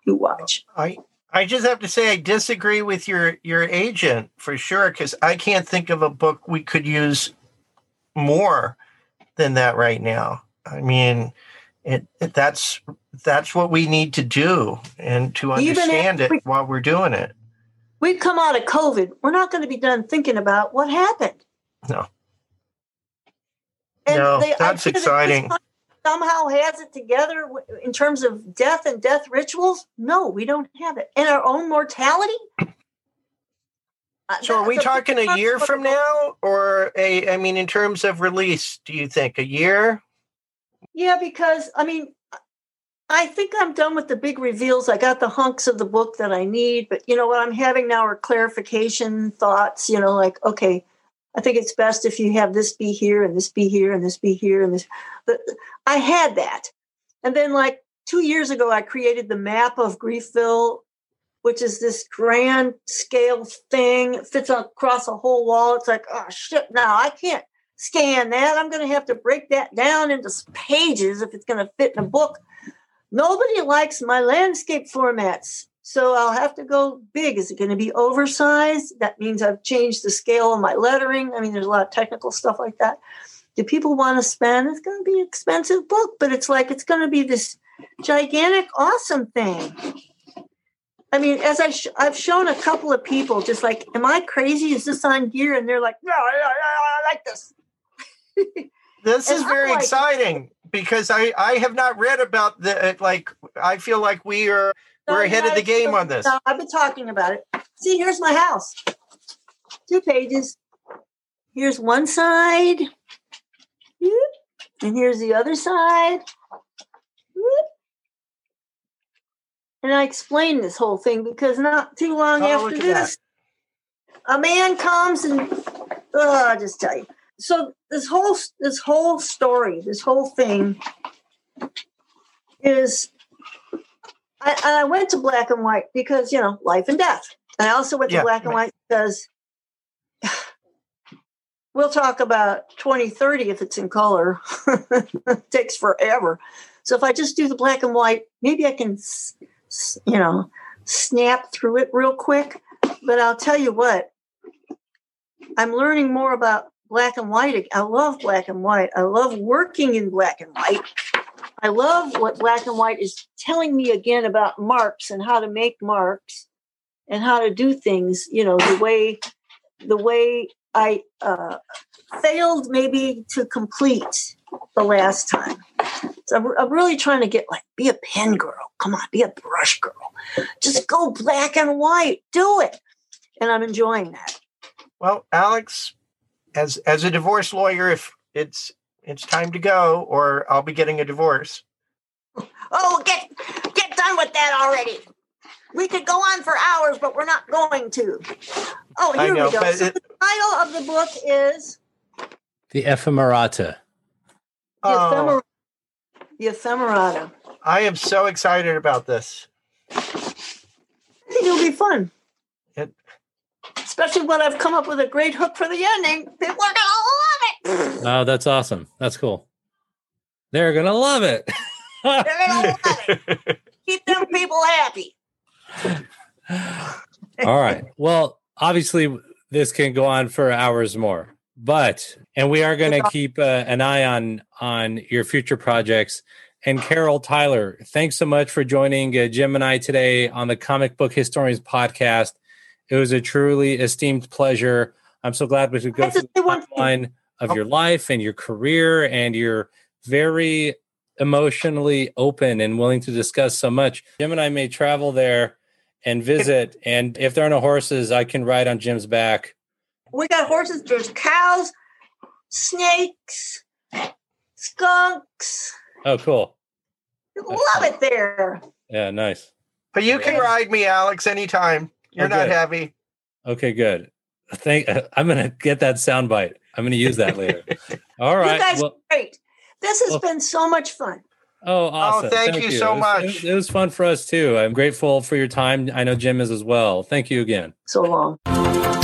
You watch. I I just have to say I disagree with your your agent for sure because I can't think of a book we could use more than that right now. I mean, it, it that's that's what we need to do and to understand it we, while we're doing it. We've come out of COVID, we're not going to be done thinking about what happened. No. And no, they, that's exciting somehow has it together in terms of death and death rituals? No, we don't have it. And our own mortality? Uh, so are we talking a year from now or a I mean in terms of release, do you think a year? Yeah, because I mean I think I'm done with the big reveals. I got the hunks of the book that I need, but you know what I'm having now are clarification thoughts, you know, like okay, I think it's best if you have this be here and this be here and this be here and this. But I had that. And then, like two years ago, I created the map of Griefville, which is this grand scale thing. It fits across a whole wall. It's like, oh, shit, now I can't scan that. I'm going to have to break that down into pages if it's going to fit in a book. Nobody likes my landscape formats. So I'll have to go big. Is it going to be oversized? That means I've changed the scale of my lettering. I mean, there's a lot of technical stuff like that. Do people want to spend? It's going to be an expensive book, but it's like it's going to be this gigantic, awesome thing. I mean, as I sh- I've shown a couple of people, just like, am I crazy? Is this on gear? And they're like, no, I, I, I like this. this is very like, exciting because I I have not read about the uh, like. I feel like we are we're ahead of the game on this. No, I've been talking about it. See, here's my house. Two pages. Here's one side. And here's the other side. And I explained this whole thing because not too long oh, after this, a man comes and oh, I'll just tell you. So this whole this whole story, this whole thing is I, I went to black and white because you know life and death. And I also went to yeah, black and white because we'll talk about 2030 if it's in color. it takes forever. So if I just do the black and white, maybe I can, you know, snap through it real quick. But I'll tell you what, I'm learning more about black and white. I love black and white. I love working in black and white. I love what black and white is telling me again about marks and how to make marks and how to do things, you know, the way the way I uh, failed maybe to complete the last time. So I'm, I'm, really trying to get like, be a pen girl. Come on, be a brush girl. Just go black and white. Do it. And I'm enjoying that. Well, Alex, as as a divorce lawyer, if it's it's time to go, or I'll be getting a divorce. Oh, get get done with that already. We could go on for hours, but we're not going to. Oh, here know, we go. So it, the title of the book is The Ephemerata. The, oh, ephemer- the Ephemerata. I am so excited about this. I think it'll be fun. Especially when I've come up with a great hook for the ending. People are to love it. Oh, that's awesome. That's cool. They're gonna love it. They're gonna love it. Keep them people happy. All right. Well, obviously, this can go on for hours more, but and we are going to keep uh, an eye on on your future projects. And Carol Tyler, thanks so much for joining uh, Jim and I today on the Comic Book Historians podcast. It was a truly esteemed pleasure. I'm so glad we could go I have to through the say timeline of oh. your life and your career, and you're very emotionally open and willing to discuss so much. Jim and I may travel there and visit, and if there are no horses, I can ride on Jim's back. We got horses, there's cows, snakes, skunks. Oh, cool. Love it there. Yeah, nice. But you can Yeah. ride me, Alex, anytime. You're Oh, not good. heavy. Okay, good. Thank. I'm gonna get that sound bite. I'm gonna use that later. All right. You guys well, great. This has well- been so much fun. oh, oh awesome. thank you so It was- much. It was, it was fun for us too. I'm grateful for your time. I know Jim is as well. Thank you again. So long.